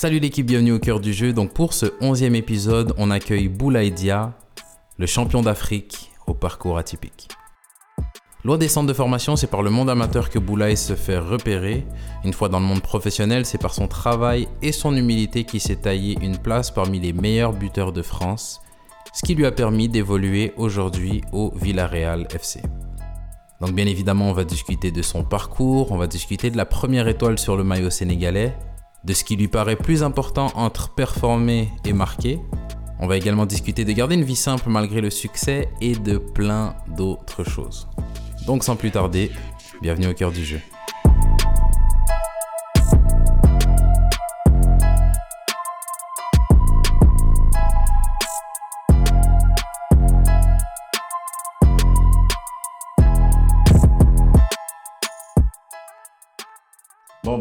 Salut l'équipe, bienvenue au cœur du jeu. Donc pour ce onzième épisode, on accueille Boulaïdia, le champion d'Afrique au parcours atypique. Loin des centres de formation, c'est par le monde amateur que Boulaï se fait repérer. Une fois dans le monde professionnel, c'est par son travail et son humilité qu'il s'est taillé une place parmi les meilleurs buteurs de France, ce qui lui a permis d'évoluer aujourd'hui au Villarreal FC. Donc bien évidemment, on va discuter de son parcours, on va discuter de la première étoile sur le maillot sénégalais, de ce qui lui paraît plus important entre performer et marquer. On va également discuter de garder une vie simple malgré le succès et de plein d'autres choses. Donc sans plus tarder, bienvenue au cœur du jeu.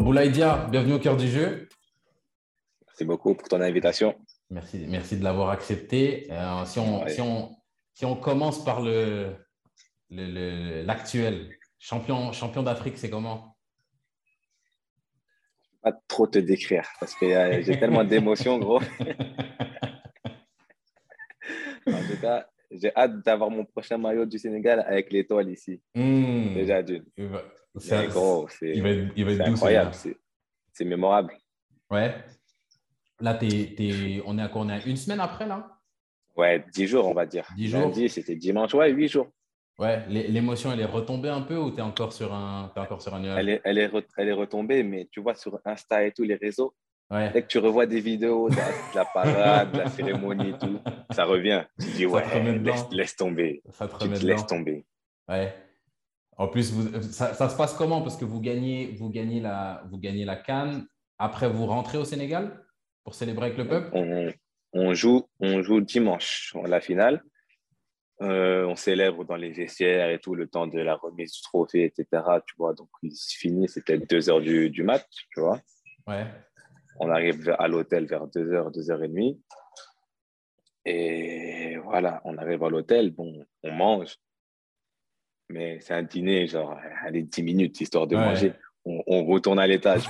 Boulaïdia, bienvenue au cœur du jeu. Merci beaucoup pour ton invitation. Merci, merci de l'avoir accepté. Euh, si, on, Ouais. si, on, si on commence par le, le- le- l'actuel, champion, champion d'Afrique, c'est comment? Pas trop te décrire parce que euh, j'ai tellement d'émotions, gros. En tout cas, j'ai hâte d'avoir mon prochain maillot du Sénégal avec l'étoile ici. Hmm. Déjà d'une. Mais gros, c'est il va être, il va être c'est doux, incroyable. C'est c'est mémorable. Ouais. Là, t'es- t'es- on, est à, quoi? On est à une semaine après, là? Ouais, dix jours, on va dire. 10 jours? Lundi, c'était dimanche. Ouais, huit jours. Ouais. l'é- L'émotion, elle est retombée un peu ou t'es encore sur un, t'es encore sur un nuage? Elle est, elle, est re- elle est retombée, mais tu vois, sur Insta et tous les réseaux, Ouais. dès que tu revois des vidéos de la, de la parade, de la cérémonie et tout, ça revient. Tu dis, Ça ouais, laisse, laisse tomber. Ça te Tu te laisses tomber. Ouais. En plus, vous- ça, ça se passe comment? Parce que vous gagnez, vous gagnez la, vous gagnez la Cannes. Après, vous rentrez au Sénégal pour célébrer avec le peuple? on, on joue, on joue dimanche la finale. Euh, on célèbre dans les vestiaires et tout le temps de la remise du trophée, etc. Tu vois, donc il se finit, c'était 2 heures du, du match, tu vois. Ouais. On arrive à l'hôtel vers 2 heures, 2 heures et demie. Et voilà, on arrive à l'hôtel, bon, on mange. Mais c'est un dîner, genre, allez, 10 minutes, histoire de Ouais. manger. On, on retourne à l'étage,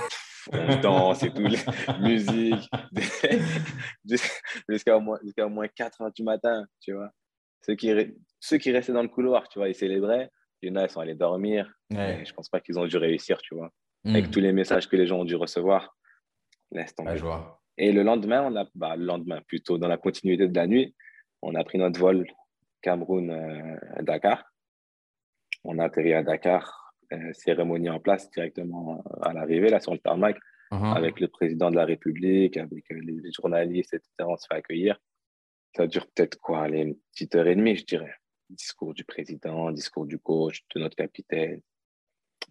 on danse et tout, musique, Jus- jusqu'à au moins, moins 4 heures du matin, tu vois. Ceux qui, ceux qui restaient dans le couloir, tu vois, ils célébraient. Il y en a, ils sont allés dormir. Ouais. Je pense pas qu'ils ont dû réussir, tu vois. Hmm. Avec tous les messages que les gens ont dû recevoir, laisse tomber. Vois. Et le lendemain, on a, bah, le lendemain, plutôt dans la continuité de la nuit, on a pris notre vol Cameroun-Dakar. On a atterri à Dakar, euh, cérémonie en place directement à l'arrivée, là, sur le tarmac, Mhm. avec le président de la République, avec euh, les, les journalistes, etc. On se fait accueillir. Ça dure peut-être quoi, allez, une petite heure et demie, je dirais. Discours du président, discours du coach, de notre capitaine.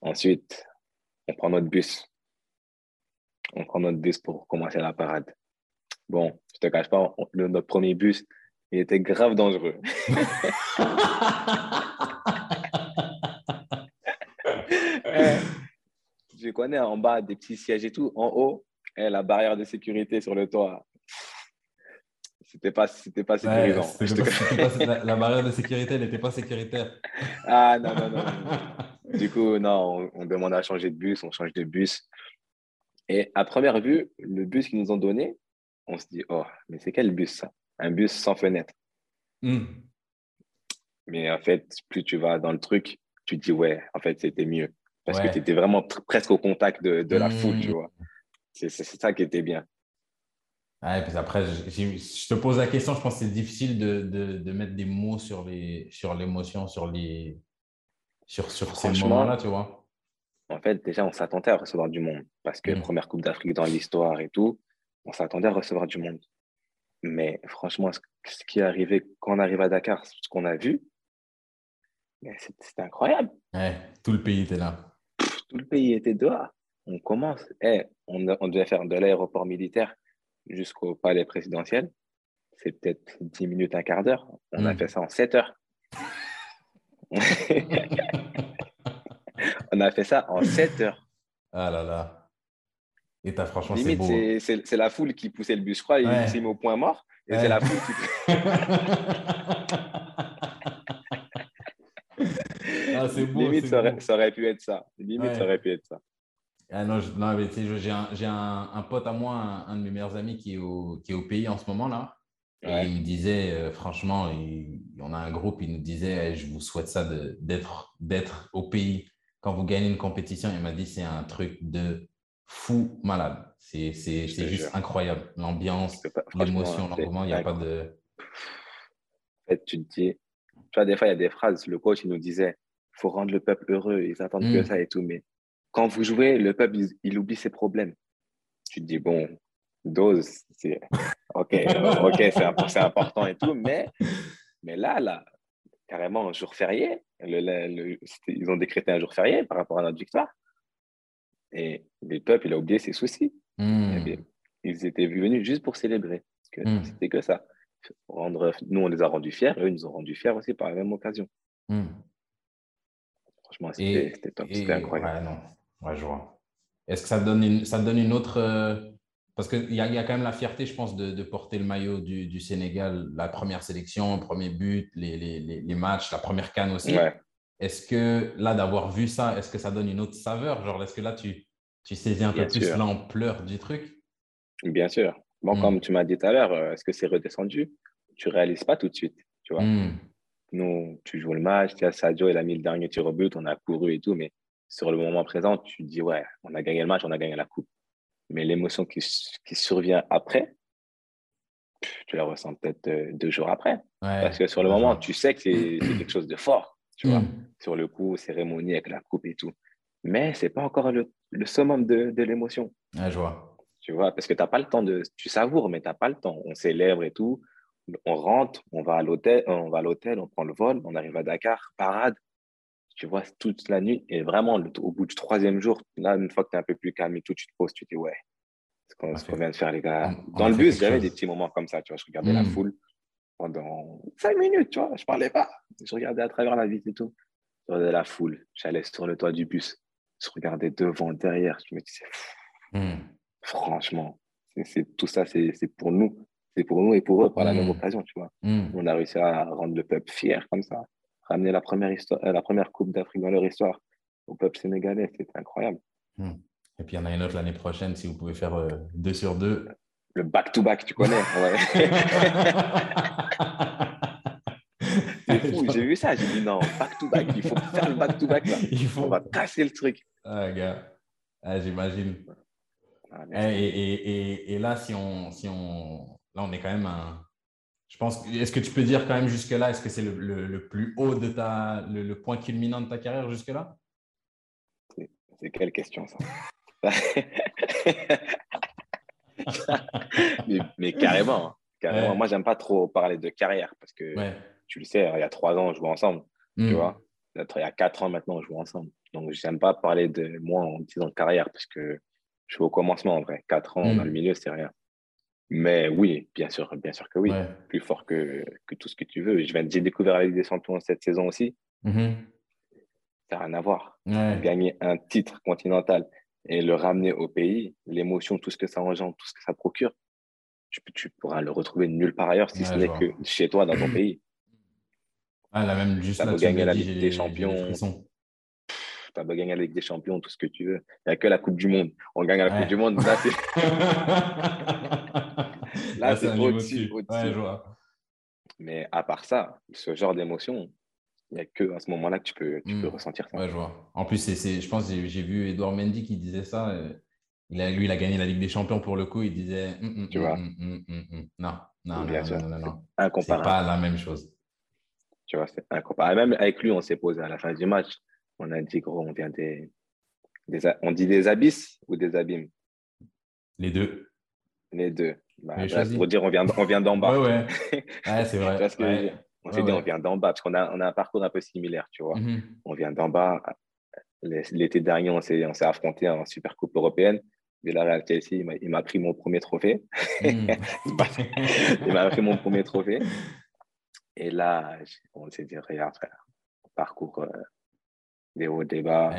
Ensuite, on prend notre bus. On prend notre bus pour commencer la parade. Bon, je te cache pas, on- le- notre premier bus, il était grave dangereux. Euh, je connais en bas des petits sièges et tout. En haut, eh, la barrière de sécurité sur le toit. C'était pas, c'était pas Ouais, sécurisant. c'était pas- pas- la, la barrière de sécurité n'était pas sécuritaire. Ah non, non, non. non. Du coup, non, on, on demande à changer de bus, on change de bus. Et à première vue, le bus qu'ils nous ont donné, on se dit, oh, mais c'est quel bus ça? Un bus sans fenêtre. Hmm. Mais en fait, plus tu vas dans le truc, tu te dis, ouais, en fait, c'était mieux. Parce Ouais. que tu étais vraiment pr- presque au contact de, de la foule, tu vois. C'est ça qui était bien. Ouais, puis après, je, je te pose la question, je pense que c'est difficile de, de, de mettre des mots sur les sur l'émotion, sur les sur, sur ces moments-là, tu vois. En fait, déjà, on s'attendait à recevoir du monde. Parce que Mm. première Coupe d'Afrique dans l'histoire et tout, on s'attendait à recevoir du monde. Mais franchement, ce, ce qui est arrivé quand on arrive à Dakar, ce qu'on a vu, c'était incroyable. Ouais, tout le pays était là. Tout le pays était dehors. On commence. Eh, on, on devait faire de l'aéroport militaire jusqu'au palais présidentiel. C'est peut-être 10 minutes, un quart d'heure. On a Mm. fait ça en 7 heures. on a fait ça en 7 heures. Ah là là. Et t'as franchement, c'est beau. c'est- la foule qui poussait le bus. Je crois, Ouais. il s'est mis au point mort. Et Ouais. c'est la foule qui. ah, c'est beau. Limite, ça aurait, beau. ça aurait pu être ça. Limite, Ouais. ça aurait pu être ça. Ah non, j'ai un, un, un, pote à moi, un, de mes meilleurs amis qui est au, qui est au pays en ce moment là. Et il me disait, euh, franchement, on a un groupe, il nous disait, je vous souhaite ça d'être au pays quand vous gagnez une compétition. Il m'a dit, c'est un truc de fou malade. C'est juste incroyable. L'ambiance, l'émotion, l'engouement, il n'y a pas de. En fait, tu te dis, tu vois, des fois, il y a des phrases. Le coach, il nous disait, faut rendre le peuple heureux. Ils attendent que hmm. ça et tout. Mais quand vous jouez, le peuple, il, oublie ses problèmes. Tu te dis, bon, dose, c'est OK, ok, c'est important et tout. Mais, mais là, là, carrément, un jour férié, ils ont décrété un jour férié par rapport à notre victoire. Et le peuple, il a oublié ses soucis. Hmm. Ils étaient venus juste pour célébrer. Hmm. C'était que ça. Rendre, nous, on les a rendus fiers, eux, ils nous ont rendus fiers aussi par la même occasion. Hmm. Franchement, c'était top, c'était incroyable. Ouais, non. ouais, je vois. Est-ce que ça donne une, ça donne une autre. Euh, parce qu'il y, a, y a quand même la fierté, je pense, de, de porter le maillot du, du, Sénégal, la première sélection, le premier but, les, les, les matchs, la première canne aussi. Est-ce que là, d'avoir vu ça, est-ce que ça donne une autre saveur? Genre, est-ce que là, tu, tu saisis un peu plus l'ampleur du truc? Bien sûr. Bon, hmm. comme tu m'as dit tout à l'heure, euh, est-ce que c'est redescendu? Tu ne réalises pas tout de suite, tu vois. Hmm. Nous, tu joues le match, tu as Sadio, il a mis le dernier tir au but, on a couru et tout, mais sur le moment présent, tu te dis, ouais, on a gagné le match, on a gagné la coupe. Mais l'émotion qui, qui survient après, tu la ressens peut-être euh, deux jours après. Parce que sur le moment, tu sais que c'est quelque chose de fort tu vois, mm. sur le coup, cérémonie avec la coupe et tout. Mais ce n'est pas encore le, le summum de, de l'émotion. je vois. Tu vois, parce que tu n'as pas le temps de. Tu savoures, mais tu n'as pas le temps. On célèbre et tout. On rentre, on va à l'hôtel, on va à l'hôtel, on prend le vol, on arrive à Dakar, parade. Tu vois, toute la nuit. Et vraiment, au bout du troisième jour, là, une fois que tu es un peu plus calme et tout, tu te poses, tu te dis, ouais, ce qu'on vient de faire, les gars. Dans le bus, j'avais des petits moments comme ça, tu vois, je regardais la mm. foule pendant cinq minutes, tu vois. Je parlais pas. Je regardais à travers la vitre et tout. Je regardais la foule. J'allais sur le toit du bus. Je regardais devant, derrière. Je me disais, hmm. franchement, c'est tout ça, c'est pour nous. C'est pour nous et pour eux par la même hmm. occasion, tu vois. Hmm. On a réussi à rendre le peuple fier comme ça. Ramener la première, histoire, euh, la première Coupe d'Afrique dans leur histoire au peuple sénégalais. C'était incroyable. Et puis il y en a une autre l'année prochaine, si vous pouvez faire euh, deux sur deux. Le back-to-back, tu connais. J'ai vu ça, j'ai dit non, back-to-back, il faut faire le back-to-back. Il faut... On va casser le truc. Ah, gars, ah, j'imagine. Ah, et, et, et, et, là, si on, si on. Là, on est quand même un. Je pense. Est-ce que tu peux dire quand même jusque-là, est-ce que c'est le, le, plus haut de ta. Le, le, point culminant de ta carrière jusque-là? C'est quelle question, ça? Mais, carrément. Hein. carrément. Moi, j'aime pas trop parler de carrière parce que tu le sais, il y a trois ans, on jouait ensemble. Tu hmm. vois il y a quatre ans maintenant, on joue ensemble. Donc, j'aime pas parler de moi en disant carrière parce que je suis au commencement en vrai. Quatre ans dans le milieu, c'est rien. Mais oui, bien sûr, bien sûr que oui. Plus fort que, que, tout ce que tu veux. J'ai découvert la Ligue des Champions cette saison aussi. Mm-hmm. Ça n'a rien à voir. Gagner un titre continental et le ramener au pays, l'émotion, tout ce que ça engendre, tout ce que ça procure, tu, tu pourras le retrouver nulle part ailleurs si ce n'est que chez toi, dans ton pays. Ah, la même juste là, gagner la Ligue des Champions. Tu as gagner la Ligue des Champions, tout ce que tu veux. Il n'y a que la Coupe du Monde. On gagne la Coupe du Monde. Là, c'est là, c'est au-dessus. Mais à part ça, ce genre d'émotion, il n'y a que à ce moment-là que tu peux, tu peux hmm. ressentir ça. Ouais, je vois. En plus, c'est, je pense que j'ai vu Edouard Mendy qui disait ça. Euh, il a, lui, il a gagné la Ligue des Champions pour le coup. Il disait hum, hum, tu vois non, non, non, non, non, C'est pas la même chose. Tu vois, c'est incomparable. Même avec lui, on s'est posé à la fin du match. On a dit, gros, on vient des, des on dit des abysses ou des abîmes? Les deux. Les deux. Bah, pour dire, on vient, on vient d'en bas. ouais, ouais. ouais c'est vrai. On s'est dit, on vient d'en bas, parce qu'on a, on a un parcours un peu similaire, tu vois. Mm-hmm. On vient d'en bas. L'été dernier, on s'est, on s'est affronté en Super Coupe européenne. Mais la réalité ici, il m'a pris mon premier trophée. Mm. il m'a pris mon premier trophée. Et là, on s'est dit, regarde, frère, parcours euh, des hauts, des bas.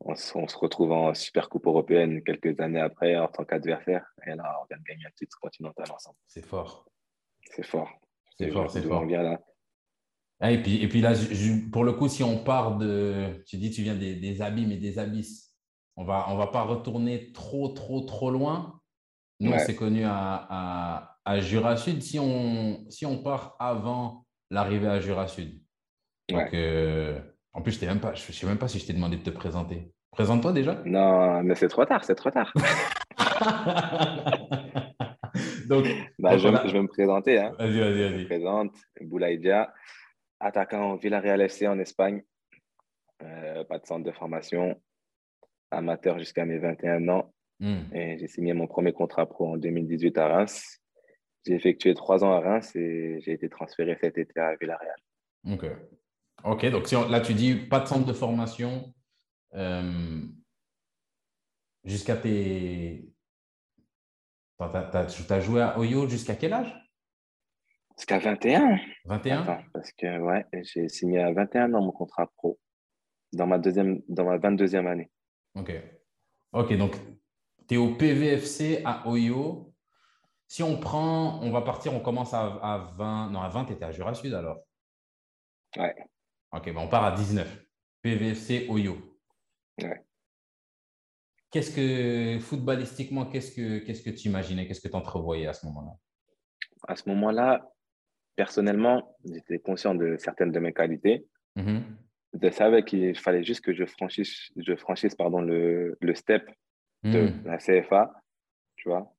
On, se retrouve en Super Coupe européenne quelques années après en tant qu'adversaire. Et là, on vient de gagner un titre continental ensemble. C'est fort. C'est fort. C'est fort, c'est fort. là. Ah, et, puis, et puis là, pour le coup, si on part de. Tu dis, tu viens des, abîmes et des abysses. on va, on va pas retourner trop, trop, trop loin. Nous, on s'est connus à, à, à, Jura Sud. Si on, si on part avant l'arrivée à Jura Sud. Donc, euh, en plus, je ne sais même pas si je t'ai demandé de te présenter. Présente-toi déjà. Non, mais c'est trop tard, c'est trop tard. donc, bah, je, vais me présenter. Hein. Vas-y, vas-y, vas-y. Je me présente, Boulaïdia, attaquant Villarreal FC en Espagne. Euh, pas de centre de formation, amateur jusqu'à mes 21 ans. Hmm. Et j'ai signé mon premier contrat pro en 2018 à Reims. J'ai effectué trois ans à Reims et j'ai été transféré cet été à Villarreal. Ok. Ok, donc si là tu dis pas de centre de formation euh, jusqu'à tes. Tu as, joué à Oyo jusqu'à quel âge? Jusqu'à 21. 21 Parce que ouais, j'ai signé à 21 ans mon contrat pro dans ma, deuxième, dans ma 22e année. Ok. Ok, donc tu es au PVFC à Oyo. Si on prend, on va partir, on commence à, à 20. Non, à 20, tu étais à Jura Sud alors? Ouais. Ok, ben on part à 19. PVFC Oyo. Ouais. Qu'est-ce que, footballistiquement, qu'est-ce que, qu'est-ce que tu imaginais? Qu'est-ce que tu entrevoyais à ce moment-là? À ce moment-là, personnellement, j'étais conscient de certaines de mes qualités. Mm-hmm je savais qu'il fallait juste que je franchisse, je franchisse pardon, le, le step de hmm. la CFA, tu vois,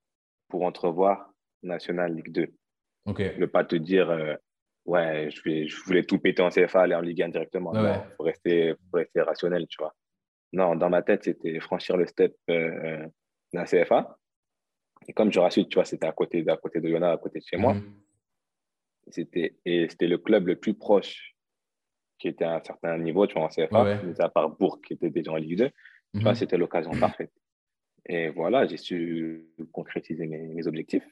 pour entrevoir National Ligue 2. Okay. Ne pas te dire, euh, ouais, je, voulais tout péter en CFA, aller en Ligue 1 directement. Il faut, rester, faut rester rationnel, tu vois. Non, dans ma tête, c'était franchir le step euh, de la CFA. Et comme je rassure, tu vois, c'était à côté, à côté de Yona, à côté de chez moi. Hmm. C'était, et c'était le club le plus proche qui était à un certain niveau, tu vois, en CFA, à part Bourg qui était déjà en Ligue 2, tu vois, mhm. c'était l'occasion parfaite. Et voilà, j'ai su concrétiser mes, mes objectifs.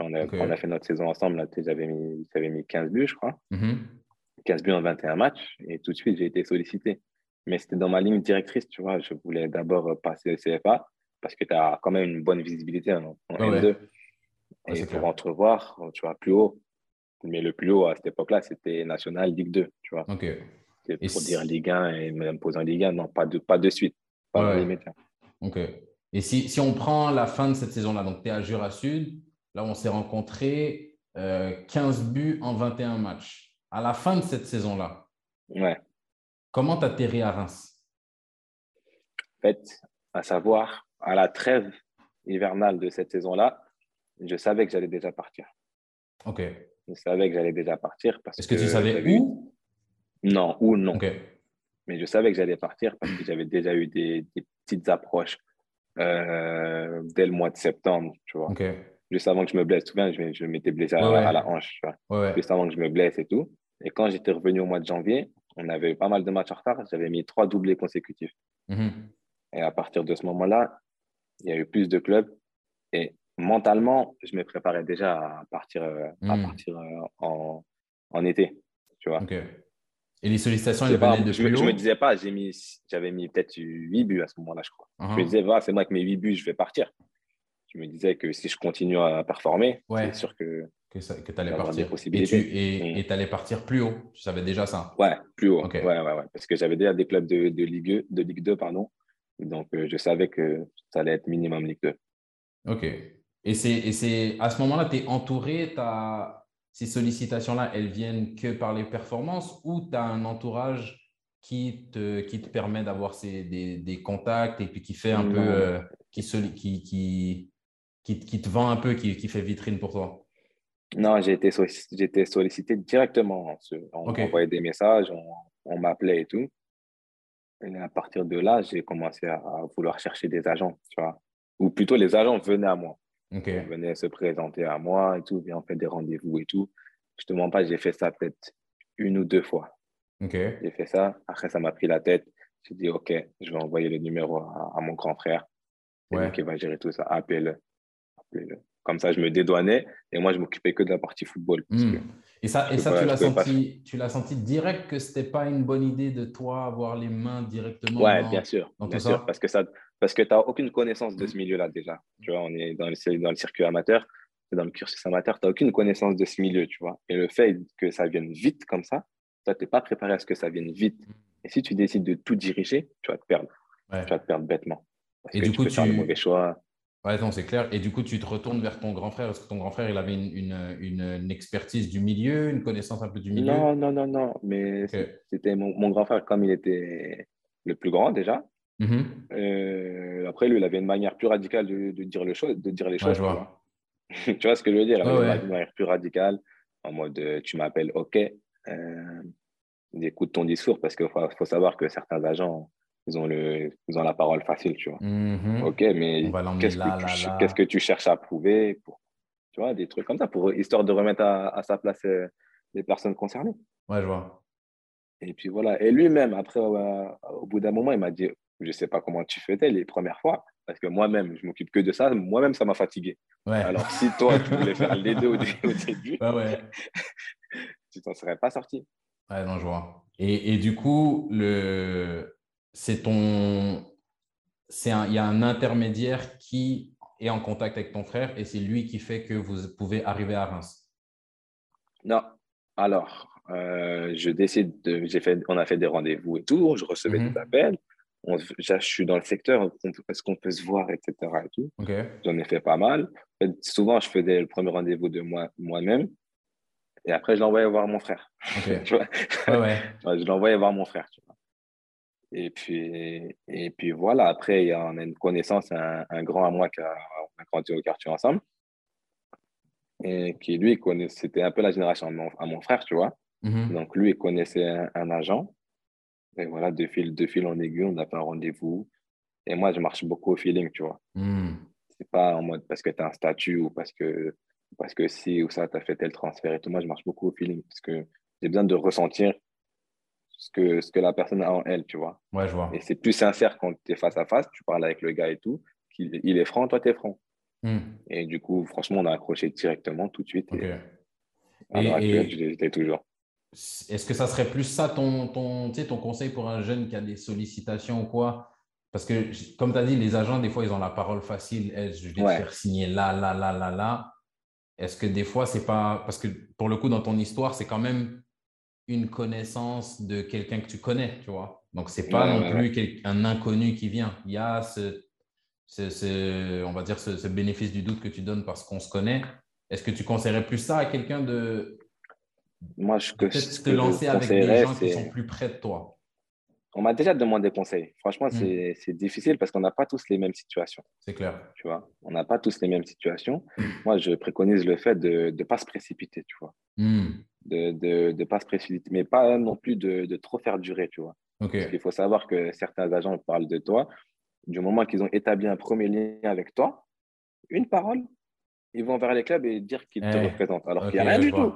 On, a, on, a, fait notre saison ensemble, j'avais mis, mis 15 buts, je crois. 15 mhm. buts en 21 matchs, et tout de suite, j'ai été sollicité. Mais c'était dans ma ligne directrice, tu vois. Je voulais d'abord passer le CFA, parce que tu as quand même une bonne visibilité en, en N2. et pour entrevoir, tu vois, plus haut, mais le plus haut à cette époque-là, c'était National Ligue 2, tu vois. Ok. pour dire Ligue 1 et même en Ligue 1, non, pas de, pas de suite. Pas ouais. Ok. Et si, si, on prend la fin de cette saison-là, donc tu es à Jura Sud, là on s'est rencontrés euh, 15 buts en 21 matchs. À la fin de cette saison-là, ouais. comment tu atterri à Reims? En fait, à savoir, à la trêve hivernale de cette saison-là, je savais que j'allais déjà partir. Ok. Je savais que j'allais déjà partir. Est-ce que, tu savais où? Non, où non. Mais je savais que j'allais partir parce que j'avais déjà eu des, petites approches euh, dès le mois de septembre, tu vois. Juste avant que je me blesse, souvent, je, je m'étais blessé à, la hanche, tu vois. Juste avant que je me blesse et tout. Et quand j'étais revenu au mois de janvier, on avait pas mal de matchs en retard. J'avais mis trois doublés consécutifs. Mhm. Et à partir de ce moment-là, il y a eu plus de clubs. Et mentalement, je me préparais déjà à partir, euh, à hmm. partir euh, en, en, été. Tu vois. Et les sollicitations, elles venaient de je, plus Je me disais pas, j'avais mis, mis peut-être 8 buts à ce moment-là, je crois. Je me uh-huh. disais, voilà, c'est moi avec mes 8 buts, je vais partir. Je me disais que si je continue à performer, c'est sûr que, que, tu allais partir. Et tu hmm. allais partir plus haut. Tu savais déjà ça Ouais, plus haut. Ouais, ouais, ouais. Parce que j'avais déjà des clubs de, de, Ligue, de Ligue 2, pardon. Donc, euh, je savais que ça allait être minimum Ligue 2. Ok. Et c'est à ce moment-là, tu es entouré, as, ces sollicitations-là, elles viennent que par les performances ou tu as un entourage qui te, qui te permet d'avoir des, des, contacts et puis qui fait un peu, euh, qui, qui, qui, qui, te vend un peu, qui, qui fait vitrine pour toi? Non, j'ai été, sollicité, été sollicité directement. On m'envoyait des messages, on, on m'appelait et tout. Et à partir de là, j'ai commencé à, à, vouloir chercher des agents, tu vois. Ou plutôt, les agents venaient à moi. Okay. On venait se présenter à moi et tout, bien on fait des rendez-vous et tout. Je te mens pas, j'ai fait ça peut-être une ou deux fois. J'ai fait ça. Après, ça m'a pris la tête. J'ai dit, OK, je vais envoyer le numéro à, mon grand frère. Ouais. qui va gérer tout ça. Appelez-le. Comme ça, je me dédouanais et moi, je m'occupais que de la partie football. Hmm. Et ça, et ça tu l'as senti, tu l'as senti direct que c'était pas une bonne idée de toi avoir les mains directement. Ouais, bien sûr, bien sûr, parce que ça, parce que tu n'as aucune connaissance de ce milieu-là déjà. Tu vois, on est dans le, dans le circuit amateur, dans le cursus amateur, tu n'as aucune connaissance de ce milieu, tu vois. Et le fait que ça vienne vite comme ça, toi, tu n'es pas préparé à ce que ça vienne vite. Et si tu décides de tout diriger, tu vas te perdre. Tu vas te perdre bêtement. et du coup, tu... Faire le mauvais choix. Ouais, non, c'est clair. Et du coup, tu te retournes vers ton grand frère. Est-ce que ton grand frère, il avait une, une, une, expertise du milieu, une connaissance un peu du milieu? Non, non, non, non. Mais c'était mon, mon, grand frère, comme il était le plus grand déjà. Mm-hmm. Euh, après, lui, il avait une manière plus radicale de, de dire, le de dire les choses. tu, vois. tu, vois. ce que je veux dire? Il avait une manière plus radicale, en mode euh, tu m'appelles OK. Euh, écoute ton discours, parce qu'il faut, faut, savoir que certains agents ils ont, le, ils ont la parole facile, tu vois. Mm-hmm. Ok, mais qu'est-ce que, tu, que tu cherches à prouver pour, Tu vois, des trucs comme ça, pour, histoire de remettre à, sa place euh, les personnes concernées. Ouais, je vois. Et puis voilà. Et lui-même, après, au bout d'un moment, il m'a dit Je ne sais pas comment tu faisais les premières fois, parce que moi-même, je m'occupe que de ça. Moi-même, ça m'a fatigué. Ouais. Alors, si toi, tu voulais faire les deux au, début, ouais, ouais. tu t'en serais pas sorti. Ouais, non, je vois. Et, et du coup, le c'est ton. C'est il y a un intermédiaire qui est en contact avec ton frère et c'est lui qui fait que vous pouvez arriver à Reims. Non. Alors, euh, je décide de. J'ai fait, on a fait des rendez-vous et tout. Je recevais mhm. des appels. je suis dans le secteur. Est-ce qu'on peut se voir, etc. Et tout. J'en ai fait pas mal. Souvent, je faisais le premier rendez-vous de moi, moi-même. Et après, je l'envoyais voir mon frère. tu vois? Je l'envoyais voir mon frère. Tu. Et puis, et puis voilà, après, il y a, on a une connaissance, un, un grand à moi qui a, grandi au quartier ensemble. Et qui, lui, c'était un peu la génération à mon, frère, tu vois. Mm-hmm. Donc, lui, il connaissait un, agent. Et voilà, de fil, de fil en aiguille, on a fait un rendez-vous. Et moi, je marche beaucoup au feeling, tu vois. Mm. C'est pas en mode parce que tu as un statut ou parce que, parce que si ou ça, tu as fait tel transfert et tout. Moi, je marche beaucoup au feeling parce que j'ai besoin de ressentir ce que, ce que la personne a en elle, tu vois. Ouais, je vois. Et c'est plus sincère quand tu es face à face, tu parles avec le gars et tout, qu'il il est franc, toi, tu es franc. Hmm. Et du coup, franchement, on a accroché directement tout de suite. Et, et, toujours. Est-ce que ça serait plus ça ton, ton, ton conseil pour un jeune qui a des sollicitations ou quoi? Parce que, comme tu as dit, les agents, des fois, ils ont la parole facile. je vais te faire signer là, là, là, là, là. Est-ce que des fois, c'est pas. Parce que pour le coup, dans ton histoire, c'est quand même une connaissance de quelqu'un que tu connais, tu vois. Donc, c'est pas non plus un inconnu qui vient. Il y a ce, ce, on va dire, ce, bénéfice du doute que tu donnes parce qu'on se connaît. Est-ce que tu conseillerais plus ça à quelqu'un de moi, je peut te lancer avec des gens qui sont plus près de toi? On m'a déjà demandé conseil. Franchement, hmm. c'est difficile parce qu'on n'a pas tous les mêmes situations. C'est clair. Tu vois, on n'a pas tous les mêmes situations. Moi, je préconise le fait de ne pas se précipiter, tu vois. Hmm de ne pas se précipiter, mais pas non plus de, de trop faire durer, tu vois. Parce qu'il faut savoir que certains agents parlent de toi. Du moment qu'ils ont établi un premier lien avec toi, une parole, ils vont vers les clubs et dire qu'ils te représentent, alors qu'il n'y a rien du tout.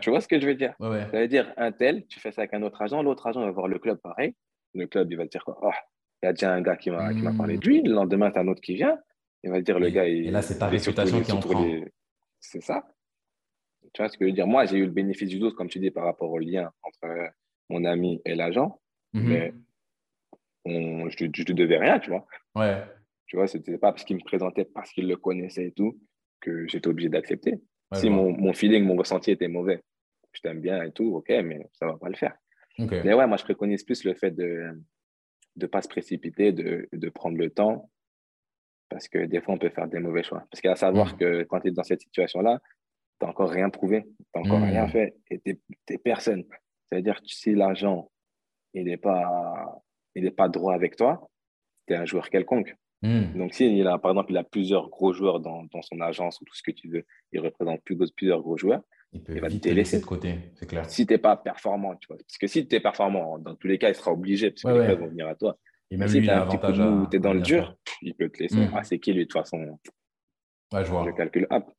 tu, vois, ce que je veux dire? Ça veut dire, un tel, tu fais ça avec un autre agent, l'autre agent va voir le club pareil. Le club, il va dire, oh, il y a déjà un gars qui m'a parlé de lui. Le lendemain, tu as un autre qui vient. Il va dire, le gars, il, et là, c'est ta réputation qui en prend. C'est ça. Tu vois ce que je veux dire? Moi, j'ai eu le bénéfice du doute, comme tu dis, par rapport au lien entre euh, mon ami et l'agent. Mhm. Mais je ne devais rien, tu vois. Ouais. Tu vois, ce n'était pas parce qu'il me présentait, parce qu'il le connaissait et tout, que j'étais obligé d'accepter. si mon, mon, feeling, mon ressenti était mauvais, je t'aime bien et tout, ok, mais ça ne va pas le faire. Mais ouais, moi, je préconise plus le fait de ne pas se précipiter, de, de, prendre le temps, parce que des fois, on peut faire des mauvais choix. Parce qu'à savoir que quand tu es dans cette situation-là, tu n'as encore rien prouvé, tu n'as encore rien hmm. fait et tu n'es personne. C'est-à-dire que si l'agent il n'est pas, il pas droit avec toi, tu es un joueur quelconque. Hmm. Donc, si il a, par exemple, il a plusieurs gros joueurs dans, dans, son agence ou tout ce que tu veux, il représente plus, plusieurs gros joueurs, il, peut va te laisser de côté, c'est clair. Si tu n'es pas performant, tu vois. Parce que si tu es performant, dans tous les cas, il sera obligé, parce que les vont venir à toi. Et même si un petit tu es dans le dur, il peut te laisser. Hmm. Ah, c'est qui lui, de toute façon? Ouais, je, vois. je calcule hop.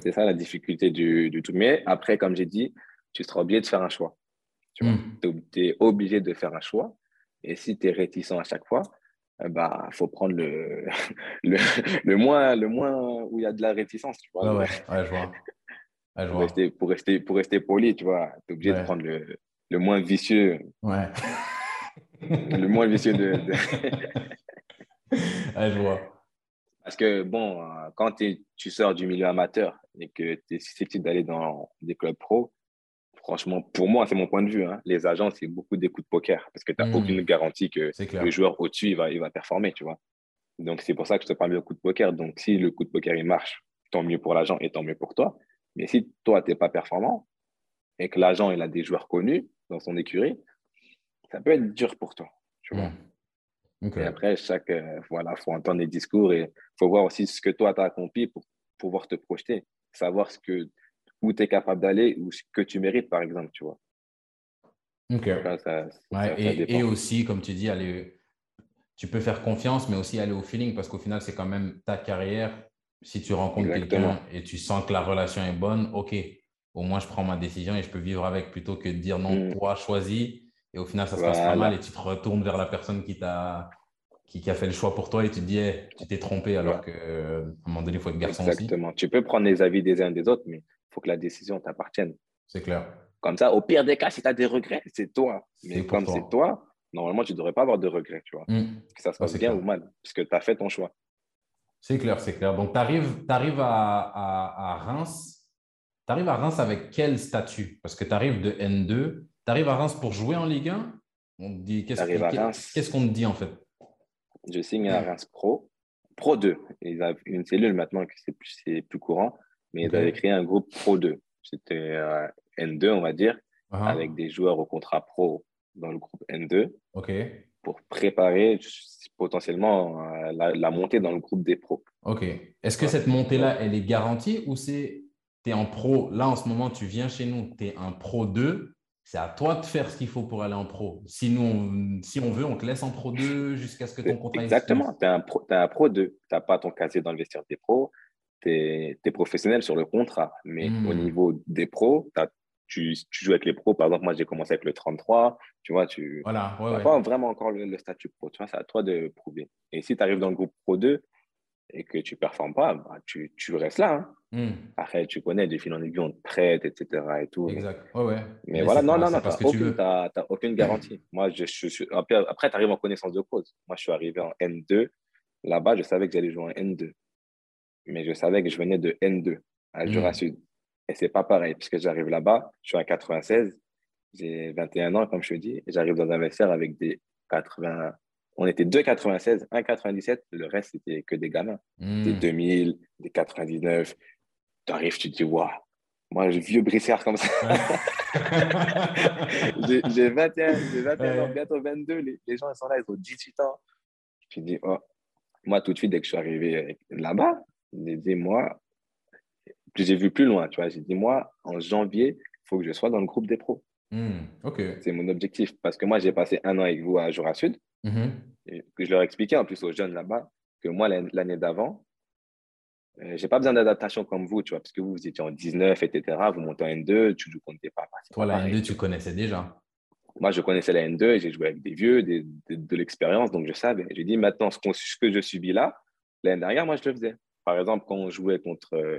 C'est ça la difficulté du, du, tout. Mais après, comme j'ai dit, tu seras obligé de faire un choix. Tu hmm. es obligé de faire un choix. Et si tu es réticent à chaque fois, il eh bah, faut prendre le, le, le, moins, le moins où il y a de la réticence. Tu vois. Ouais, ouais, je vois. Pour, rester, pour, rester, pour rester poli, tu vois, tu es obligé de prendre le, le moins vicieux. Ouais. le moins vicieux de. de... je vois. Parce que, bon, euh, quand tu sors du milieu amateur et que tu es susceptible d'aller dans des clubs pro, franchement, pour moi, c'est mon point de vue. Hein, les agents, c'est beaucoup des coups de poker parce que tu n'as Hmm. aucune garantie que le joueur au-dessus, il va, il va performer, tu vois. Donc, c'est pour ça que je te parle de coup de poker. Donc, si le coup de poker, il marche, tant mieux pour l'agent et tant mieux pour toi. Mais si toi, tu n'es pas performant et que l'agent, il a des joueurs connus dans son écurie, ça peut être dur pour toi, tu vois. Hmm. Et après, chaque, euh, voilà, faut entendre les discours et faut voir aussi ce que toi, tu as accompli pour pouvoir te projeter, savoir ce que, où tu es capable d'aller ou ce que tu mérites, par exemple, tu vois. Ok. Ça, ça- Ouais, ça- ça et, aussi, comme tu dis, aller, tu peux faire confiance, mais aussi aller au feeling parce qu'au final, c'est quand même ta carrière. Si tu rencontres quelqu'un et tu sens que la relation est bonne, ok, au moins je prends ma décision et je peux vivre avec plutôt que de dire non, Mm. toi choisis et au final ça se passe pas mal et tu te retournes vers la personne qui t'a qui, qui a fait le choix pour toi et tu te dis Eh, tu t'es trompé alors Ouais. que euh, à un moment donné il faut être garçon aussi. Exactement. Tu peux prendre les avis des uns des autres, mais il faut que la décision t'appartienne. C'est clair. Comme ça, au pire des cas, si tu as des regrets, c'est toi. Mais comme c'est toi, normalement, tu ne devrais pas avoir de regrets, tu vois. Mm. Que ça se passe bien clair. ou mal, puisque tu as fait ton choix. C'est clair, c'est clair. Donc, tu arrives, à, à, à Reims. Tu arrives à Reims avec quel statut? Parce que tu arrives de N2. Tu arrives à Reims pour jouer en Ligue 1? On te dit, qu'est-ce qu'on te dit en fait? Je signe à Reims Pro, Pro 2. Ils avaient une cellule maintenant que c'est plus, courant, mais ils avaient créé un groupe Pro 2. C'était euh, N2, on va dire, Ah, avec des joueurs au contrat pro dans le groupe N2 Ok, pour préparer potentiellement euh, la, la montée dans le groupe des pros. ok. Est-ce que cette montée-là, elle est garantie ou c'est tu es en pro? Là, en ce moment, tu viens chez nous, tu es un pro 2. C'est à toi de faire ce qu'il faut pour aller en pro. Si, nous, on, si on veut, on te laisse en pro 2 jusqu'à ce que ton contrat Exactement. Tu es un pro, t'es un pro 2. Tu n'as pas ton casier dans le vestiaire des pros. Tu es, professionnel sur le contrat. Mais Hmm. au niveau des pros, tu, tu joues avec les pros. Par exemple, moi, j'ai commencé avec le 33. Tu vois, tu Voilà, ouais, n'as ouais. pas vraiment encore le, le statut pro. Tu vois, c'est à toi de prouver. Et si tu arrives dans le groupe pro 2 et que tu ne performes pas, bah, tu, tu restes là. hein. Hmm, Après, tu connais, de fil en aiguille, on te prête, etc. Et tout. exact. Ouais, ouais. Mais, voilà, non, non, non, tu n'as aucune, aucune garantie. Moi, je, je suis. Après, tu arrives en connaissance de cause. Moi, je suis arrivé en N2. Là-bas, je savais que j'allais jouer en N2. Mais je savais que je venais de N2 à Jura Mm. Sud. Et c'est pas pareil, puisque j'arrive là-bas, je suis à 96, j'ai 21 ans, comme je te dis, et j'arrive dans un vestiaire avec des 80. On était deux 96, un 97, le reste, c'était que des gamins. Des Hmm. 2000, des 99. Tu arrives, tu te dis, waouh, moi, je vieux brissard comme ça. J'ai j'ai 21, j'ai 21 ans, bientôt 22. Les, les gens, ils sont là, ils ont 18 ans. Je me dis, oh. moi, tout de suite, dès que je suis arrivé là-bas, j'ai dit, moi, j'ai vu plus loin, tu vois. J'ai dit, moi, en janvier, il faut que je sois dans le groupe des pros. Hmm. C'est mon objectif. Parce que moi, j'ai passé un an avec vous à Jura Sud. Mhm. Et que je leur expliquais en plus aux jeunes là-bas que moi, l'an- l'année d'avant, euh, j'ai pas besoin d'adaptation comme vous, tu vois, parce que vous, vous étiez en 19, etc. Vous montez en N2, tu joues contre des papas. Toi, la pareil. N2, tu connaissais déjà. Moi, je connaissais la N2 et j'ai joué avec des vieux, des- de l'expérience, donc je savais. J'ai dit maintenant, ce, que je subis là, l'année dernière, moi, je le faisais. Par exemple, quand on jouait contre, euh,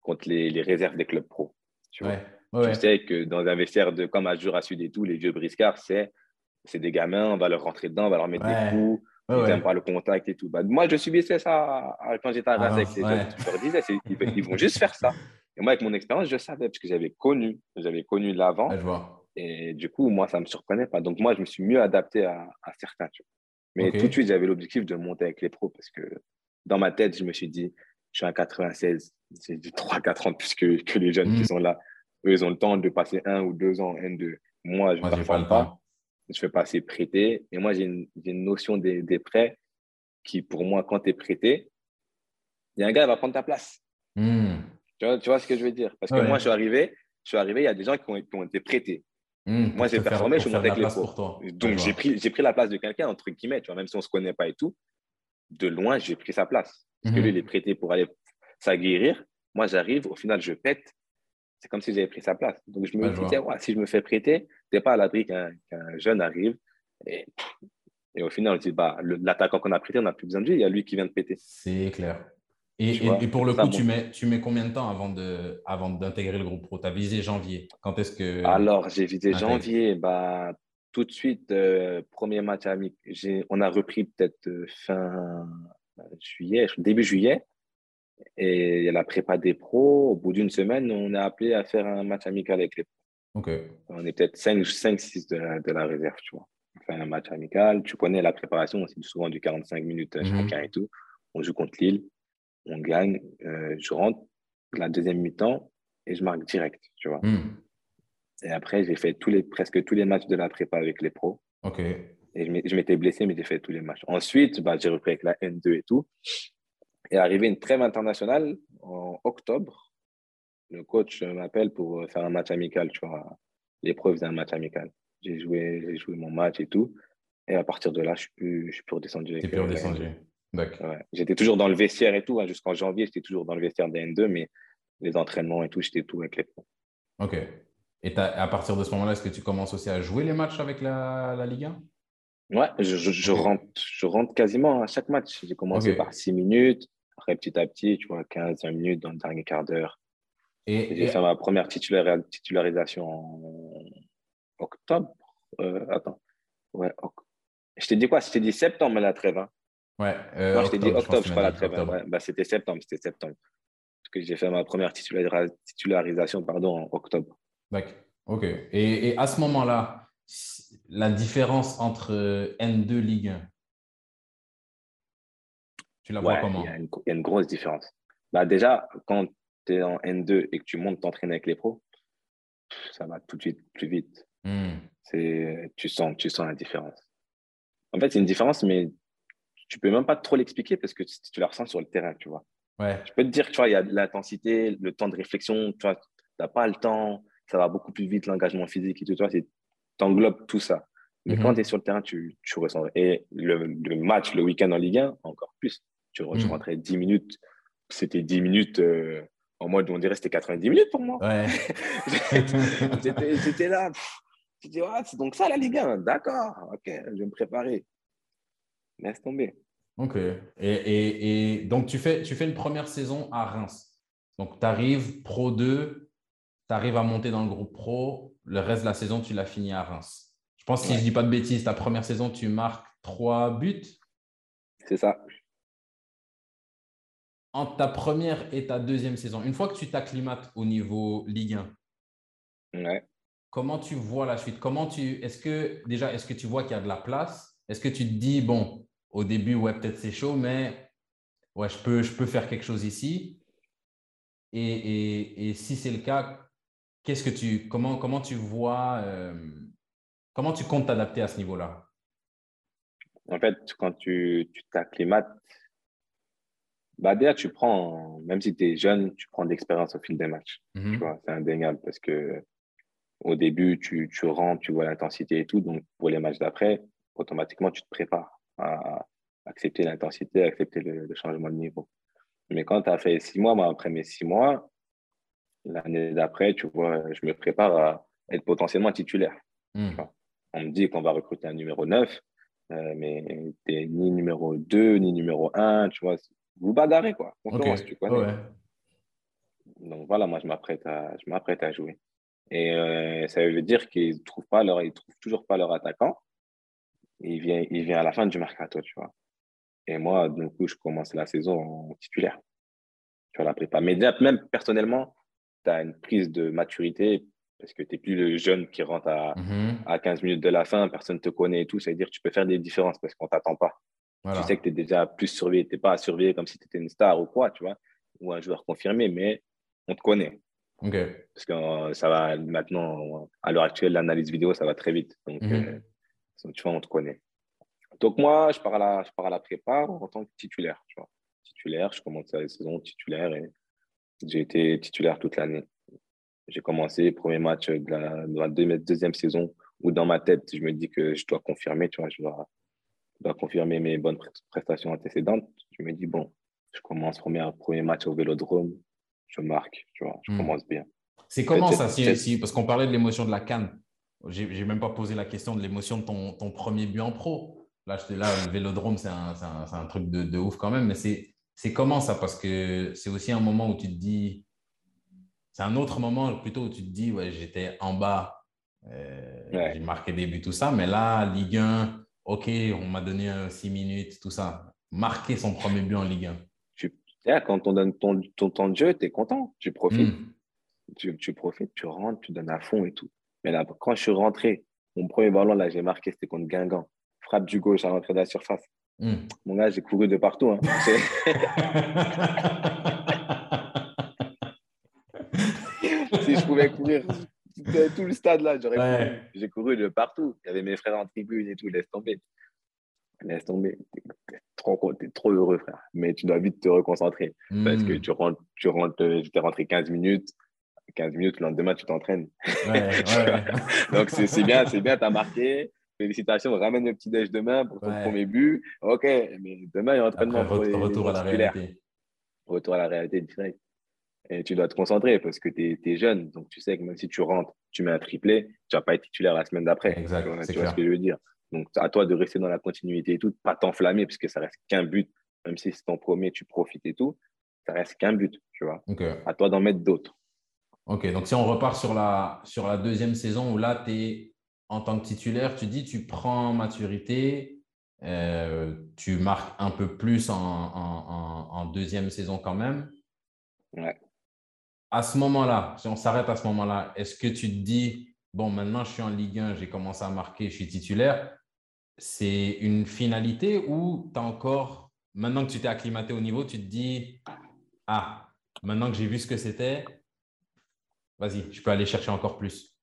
contre les, les réserves des clubs pro. Tu vois. Ouais, Tu sais que dans un vestiaire de, comme à Jura Sud et tout, les vieux briscards, c'est c'est des gamins, on va leur rentrer dedans, on va leur mettre Ouais. des coups, ouais, ils ouais. n'aiment pas le contact et tout. Bah, moi, je subissais ça à- quand j'étais à Reims Ah, avec les ouais. jeunes. Je leur disais, ils, ils vont juste faire ça. Et moi, avec mon expérience, je savais, parce que j'avais connu, j'avais connu l'avant. Et du coup, moi, ça ne me surprenait pas. Donc, moi, je me suis mieux adapté à, à certains. tu vois. Mais tout de suite, j'avais l'objectif de monter avec les pros parce que dans ma tête, je me suis dit, je suis un 96, j'ai dit 3-4 ans de plus que, que les jeunes qui sont là. Eux, ils ont le temps de passer un ou deux ans en N2. Moi, je ne j'ai pas Je fais pas assez prêter. Et moi, j'ai une, notion des, des prêts qui, pour moi, quand tu es prêté, il y a un gars qui va prendre ta place. Hmm. Tu vois, tu vois ce que je veux dire? Parce que Ouais. moi, je suis arrivé, je suis arrivé, il y a des gens qui ont, qui ont été prêtés. Hmm, Moi, j'ai performé, je suis monté avec les. Ouais, Donc, j'ai pris, j'ai pris la place de quelqu'un, entre guillemets, tu vois, même si on ne se connaît pas et tout. De loin, j'ai pris sa place. Parce que Mhm. lui, il est prêté pour aller s'aguerrir. Moi, j'arrive, au final, je pète. C'est comme si j'avais pris sa place. Donc, je me Ouais, je dis, vois. tiens, ouais, si je me fais prêter, tu n'es pas à l'abri qu'un jeune arrive. Et, et au final, on dit, bah, l'attaquant qu'on a prêté, on n'a plus besoin de lui. Il y a lui qui vient de péter. C'est clair. Et, Tu et- vois, et pour le ça, coup, bon. tu, mets, tu mets combien de temps avant de, avant d'intégrer le groupe pro Tu as visé janvier? Quand est-ce que. Alors, j'ai visé janvier. Bah, tout de suite, euh, premier match amical. On a repris peut-être euh, fin juillet, début juillet. Et il y a la prépa des pros. Au bout d'une semaine, on est appelé à faire un match amical avec les pros. On est peut-être 5-6 de la, de la réserve, tu vois. On fait un match amical. Tu connais la préparation, c'est souvent du 45 minutes mhm. chacun et tout. On joue contre Lille, on gagne. Euh, je rentre la deuxième mi-temps et je marque direct, tu vois. Mhm. Et après, j'ai fait tous les, presque tous les matchs de la prépa avec les pros. OK. Et je m'étais blessé, mais j'ai fait tous les matchs. Ensuite, bah, j'ai repris avec la N2 et tout. Et arrivé une trêve internationale en octobre, le coach m'appelle pour faire un match amical, tu vois. L'épreuve d'un match amical. J'ai joué, j'ai joué mon match et tout. Et à partir de là, je suis plus, je suis plus redescendu. Tu plus redescendu. D'accord. J'étais toujours dans le vestiaire et tout. Hein. Jusqu'en janvier, j'étais toujours dans le vestiaire des N2, mais les entraînements et tout, j'étais tout avec les pros. Ok. Et à partir de ce moment-là, est-ce que tu commences aussi à jouer les matchs avec la, la Ligue 1 Ouais, je, je, rentre, je rentre quasiment à chaque match. J'ai commencé par 6 minutes, après petit à petit, tu vois, 15-20 minutes dans le dernier quart d'heure. Et, j'ai fait ma première titularisation en octobre. Euh, attends. Ouais, Je t'ai dit quoi? Je t'ai dit septembre la trêve. Hein. Ouais. Euh, je t'ai dit octobre, je crois, la trêve. Ouais. Bah, c'était septembre, c'était septembre. Parce que j'ai fait ma première titularisation pardon, en octobre. D'accord. OK. Et, et à ce moment-là, la différence entre euh, N2 Ligue 1 Tu la vois comment Il y, a une grosse différence. Bah déjà, quand tu es en N2 et que tu montes t'entraîner avec les pros, ça va tout de suite plus vite. Hmm. Tu, sens, tu sens la différence. En fait, c'est une différence, mais tu peux même pas trop l'expliquer parce que tu, la ressens sur le terrain, tu vois. Ouais. Je peux te dire, tu vois, il y a l'intensité, le temps de réflexion, tu n'as pas le temps, ça va beaucoup plus vite, l'engagement physique et tout, tu vois, t'englobes tout ça. Mais quand mhm. tu es sur le terrain, tu, tu ressens. Et le, le match, le week-end en Ligue 1, encore plus. Tu, mhm. rentrais 10 minutes. C'était 10 minutes euh, en mode, on dirait c'était 90 minutes pour moi. Ouais. J'étais là. Tu dis, ah, c'est donc ça la Ligue 1. D'accord, ok, je vais me préparer. Laisse tomber. Ok. Et, et, et, donc, tu fais, tu fais une première saison à Reims. Donc, tu arrives Pro 2, tu arrives à monter dans le groupe Pro. Le reste de la saison, tu l'as fini à Reims. Je pense, si je ne dis pas de bêtises, ta première saison, tu marques trois buts. C'est ça. Entre ta première et ta deuxième saison, une fois que tu t'acclimates au niveau Ligue 1, comment tu vois la suite? Comment tu Est-ce que déjà, est-ce que tu vois qu'il y a de la place? Est-ce que tu te dis bon, au début, ouais, peut-être c'est chaud, mais ouais, je peux, je peux faire quelque chose ici. Et, si c'est le cas, qu'est-ce que tu, comment, comment tu vois euh, Comment tu comptes t'adapter à ce niveau-là? En fait, quand tu t'acclimates, bah déjà, tu prends, même si tu es jeune, tu prends d'expérience au fil des matchs. Mhm. c'est indéniable parce que au début, tu, tu rentres, tu vois l'intensité et tout. Donc, pour les matchs d'après, automatiquement, tu te prépares à accepter l'intensité, à accepter le, changement de niveau. Mais quand tu as fait six mois, moi, après mes six mois, l'année d'après, tu vois, je me prépare à être potentiellement titulaire. Hmm on me dit qu'on va recruter un numéro 9, euh, mais tu n'es ni numéro 2, ni numéro 1, tu vois. Vous bagarrez, quoi. On commence, tu connais. Donc voilà, moi, je m'apprête à, je m'apprête à jouer. Et euh, ça veut dire qu'ils ne trouvent, pas leur, ils trouvent toujours pas leur attaquant. il vient, il vient à la fin du mercato, tu vois. Et moi, du coup, je commence la saison en titulaire. Tu vois, la prépa. Mais même personnellement, tu as une prise de maturité parce que tu n'es plus le jeune qui rentre à, mhm. à 15 minutes de la fin, personne ne te connaît et tout. Ça veut dire que tu peux faire des différences parce qu'on ne t'attend pas. Tu sais que tu es déjà plus surveillé. Tu n'es pas à surveiller comme si tu étais une star ou quoi, tu vois, ou un joueur confirmé, mais on te connaît. Parce que euh, ça va maintenant, à l'heure actuelle, l'analyse vidéo, ça va très vite. Donc, mhm. euh, tu vois, on te connaît. Donc, moi, je pars à la, je pars à la prépa en tant que titulaire. Tu vois. Titulaire, je commence la saison titulaire et j'ai été titulaire toute l'année. J'ai commencé, premier match de la, de la, deuxième saison, où dans ma tête, je me dis que je dois confirmer, tu vois, je dois, confirmer mes bonnes prestations antécédentes. Je me dis, bon, je commence premier, premier match au vélodrome, je marque, tu vois, je hmm. commence bien. C'est comment ça, si, parce qu'on parlait de l'émotion de la canne. J'ai même pas posé la question de l'émotion de ton, ton, premier but en pro. Là, là le vélodrome, c'est un, un, un, truc de, de, ouf quand même, mais c'est comment ça? Parce que c'est aussi un moment où tu te dis, c'est un autre moment plutôt où tu te dis, ouais, j'étais en bas, euh, j'ai marqué des buts, tout ça, mais là, Ligue 1, OK, on m'a donné 6 minutes, tout ça. Marquer son premier but en Ligue 1. Tu, quand on donne ton, ton temps de jeu, tu es content, tu profites. Hmm. Tu, tu, profites, tu rentres, tu donnes à fond et tout. Mais là, quand je suis rentré, mon premier ballon, là, j'ai marqué, c'était contre Guingamp. Frappe du gauche à l'entrée de la surface. Hmm. Mon gars, j'ai couru de partout. Hein. si je pouvais courir tout le stade là, j'aurais J'ai couru de partout. Il y avait mes frères en tribune et tout, laisse tomber. Laisse tomber. T'es trop, es trop heureux, frère. Mais tu dois vite te reconcentrer. Parce que hmm. tu rentres, tu rentres, j'étais rentré 15 minutes. 15 minutes, le lendemain, tu t'entraînes. Donc, c'est bien, c'est bien, tu as marqué. Félicitations, ramène le petit déj demain pour ton premier but. Ok, mais demain, il y a entraînement. retour à la réalité. Retour à la réalité direct. Et tu dois te concentrer parce que tu es, jeune. Donc, tu sais que même si tu rentres, tu mets un triplé, tu vas pas être titulaire la semaine d'après. Exact. Tu vois, ce que je veux dire? Donc, à toi de rester dans la continuité et tout, pas t'enflammer parce que ça reste qu'un but. Même si c'est ton premier, tu profites et tout, ça reste qu'un but, tu vois? À toi d'en mettre d'autres. Ok, donc si on repart sur la, sur la deuxième saison où là, tu es en tant que titulaire, tu dis tu prends maturité, euh, tu marques un peu plus en, en, en, deuxième saison quand même. Ouais. À ce moment-là, si on s'arrête à ce moment-là, est-ce que tu te dis, bon, maintenant je suis en Ligue 1, j'ai commencé à marquer, je suis titulaire, c'est une finalité ou tu as encore, maintenant que tu t'es acclimaté au niveau, tu te dis, ah, maintenant que j'ai vu ce que c'était, vas-y, je peux aller chercher encore plus?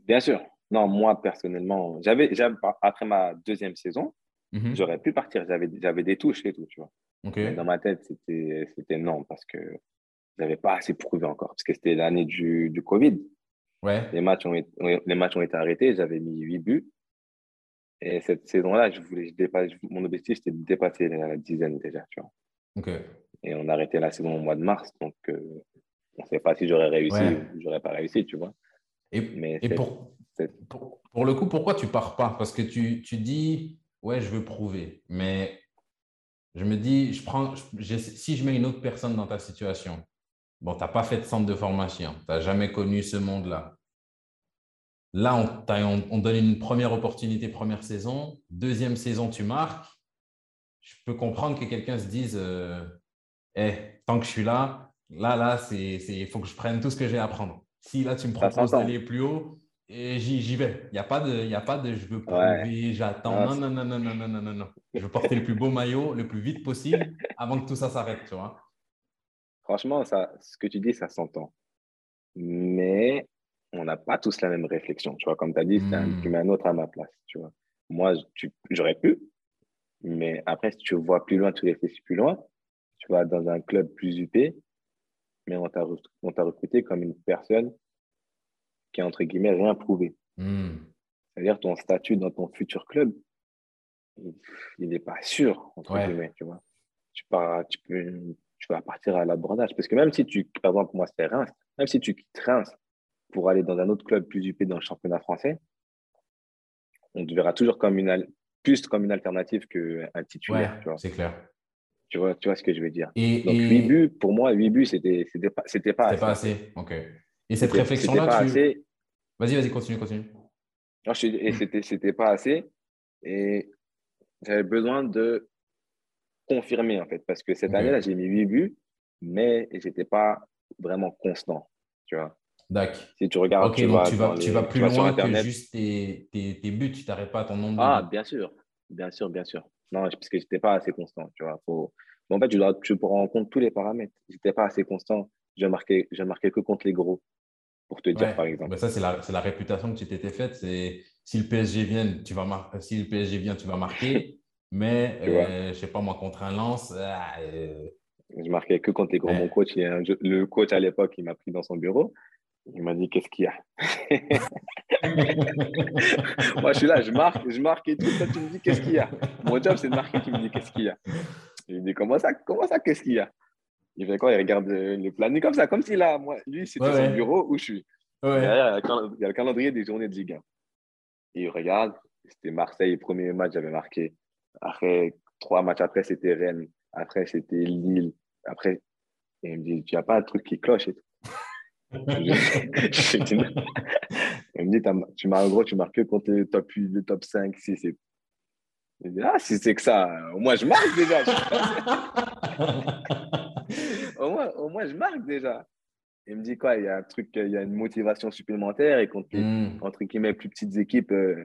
Bien sûr. Non, moi, personnellement, j'avais, après ma deuxième saison, mhm. j'aurais pu partir. J'avais, j'avais des touches et tout, tu vois. dans ma tête, c'était, c'était non, parce que je n'avais pas assez prouvé encore, parce que c'était l'année du, du Covid. Ouais. Les, matchs ont été, les matchs ont été arrêtés, j'avais mis 8 buts. Et cette saison-là, je voulais, je dépasse, mon objectif, c'était de dépasser la, dizaine déjà, tu vois. Et on a arrêté la saison au mois de mars, donc euh, on ne sait pas si j'aurais réussi ou j'aurais pas réussi, tu vois. Et, Mais et pour, pour, le coup, pourquoi tu pars pas? Parce que tu, tu, dis, ouais, je veux prouver. Mais je me dis, je prends, si je mets une autre personne dans ta situation, Bon, tu n'as pas fait de centre de formation, tu n'as jamais connu ce monde-là. Là, on, donne une première opportunité, première saison. Deuxième saison, tu marques. Je peux comprendre que quelqu'un se dise euh, hey, tant que je suis là, là, là, il faut que je prenne tout ce que j'ai à apprendre. Si là, tu me proposes d'aller plus haut, eh, et j'y vais. Il n'y a, pas de, a pas de je veux prouver, ouais. j'attends. Ah, non, non, non, non, non, non, non, non. Je veux porter le plus beau maillot le plus vite possible avant que tout ça s'arrête, tu vois. Franchement, ça, ce que tu dis, ça s'entend. Mais on n'a pas tous la même réflexion. Tu vois, comme tu as dit, c'est un, tu mets un autre à ma place. Tu vois. Moi, j'aurais pu, mais après, si tu vois plus loin, tu réfléchis plus loin, tu vas dans un club plus UP, mais on t'a recruté comme une personne qui est entre guillemets rien prouvé. Hmm. C'est-à-dire ton statut dans ton futur club, il n'est pas sûr, entre guillemets, tu vois. Tu, pars, tu, peux, tu vas partir à l'abordage. Parce que même si tu, par exemple, moi, c'est Reims, même si tu quittes Reims pour aller dans un autre club plus UP dans le championnat français, on te verra toujours comme une, plus comme une alternative qu'un titulaire. Ouais, c'est clair. Tu vois, tu vois ce que je veux dire. Et, Donc, 8 buts, pour moi, 8 buts, c'était pas, pas, assez. pas assez. OK. Et cette réflexion-là, tu... Vas-y, vas-y, continue, continue. Non, et c'était, c'était pas assez. Et j'avais besoin de confirmer, en fait, parce que cette année-là, j'ai mis 8 buts, mais j'étais pas vraiment constant, tu vois. D'accord. Si tu regardes, tu, vas, tu, vas, tu vas plus loin que juste tes, tes, tes buts, tu t'arrêtes pas à ton nombre de Ah, bien sûr, bien sûr, bien sûr. Non, parce que j'étais pas assez constant, tu vois. Faut... en fait, tu, dois, tu prends en compte tous les paramètres. J'étais pas assez constant. Je marquais, je marquais que contre les gros pour te dire, par exemple. Ben ça, c'est la, la, réputation que tu t'étais faite. C'est si le PSG vient, tu vas mar... si le PSG vient, tu vas marquer. mais euh, je sais pas, moi, contre un lance. Euh... Je marquais que contre les gros. Mon coach, il le coach à l'époque, il m'a pris dans son bureau. Il m'a dit Qu'est-ce qu'il y a? Moi, je suis là, je marque, je marque et tout. Toi, tu me dis Qu'est-ce qu'il y a? Mon job, c'est de marquer. Tu me dis Qu'est-ce qu'il y a? Il me dit Comment ça, comment ça Qu'est-ce qu'il y a? Il fait quoi? Il regarde le planning comme ça, comme si là, moi, lui, c'était son bureau où je suis. il y a le calendrier des journées de Ligue 1. Et il regarde, c'était Marseille, premier match, j'avais marqué. Après, trois matchs après, c'était Rennes. Après, c'était Lille. Après, il me dit, tu n'as pas un truc qui cloche et tout. il me dit, tu marques, en gros, tu marques que contre le top, le top 5, 6 et il me dit, ah, si c'est que ça, au moins je marque déjà. au, moins, au moins, je marque déjà. il me dit quoi Il y a un truc, il y a une motivation supplémentaire et contre les, Hmm. entre guillemets, plus petites équipes, euh,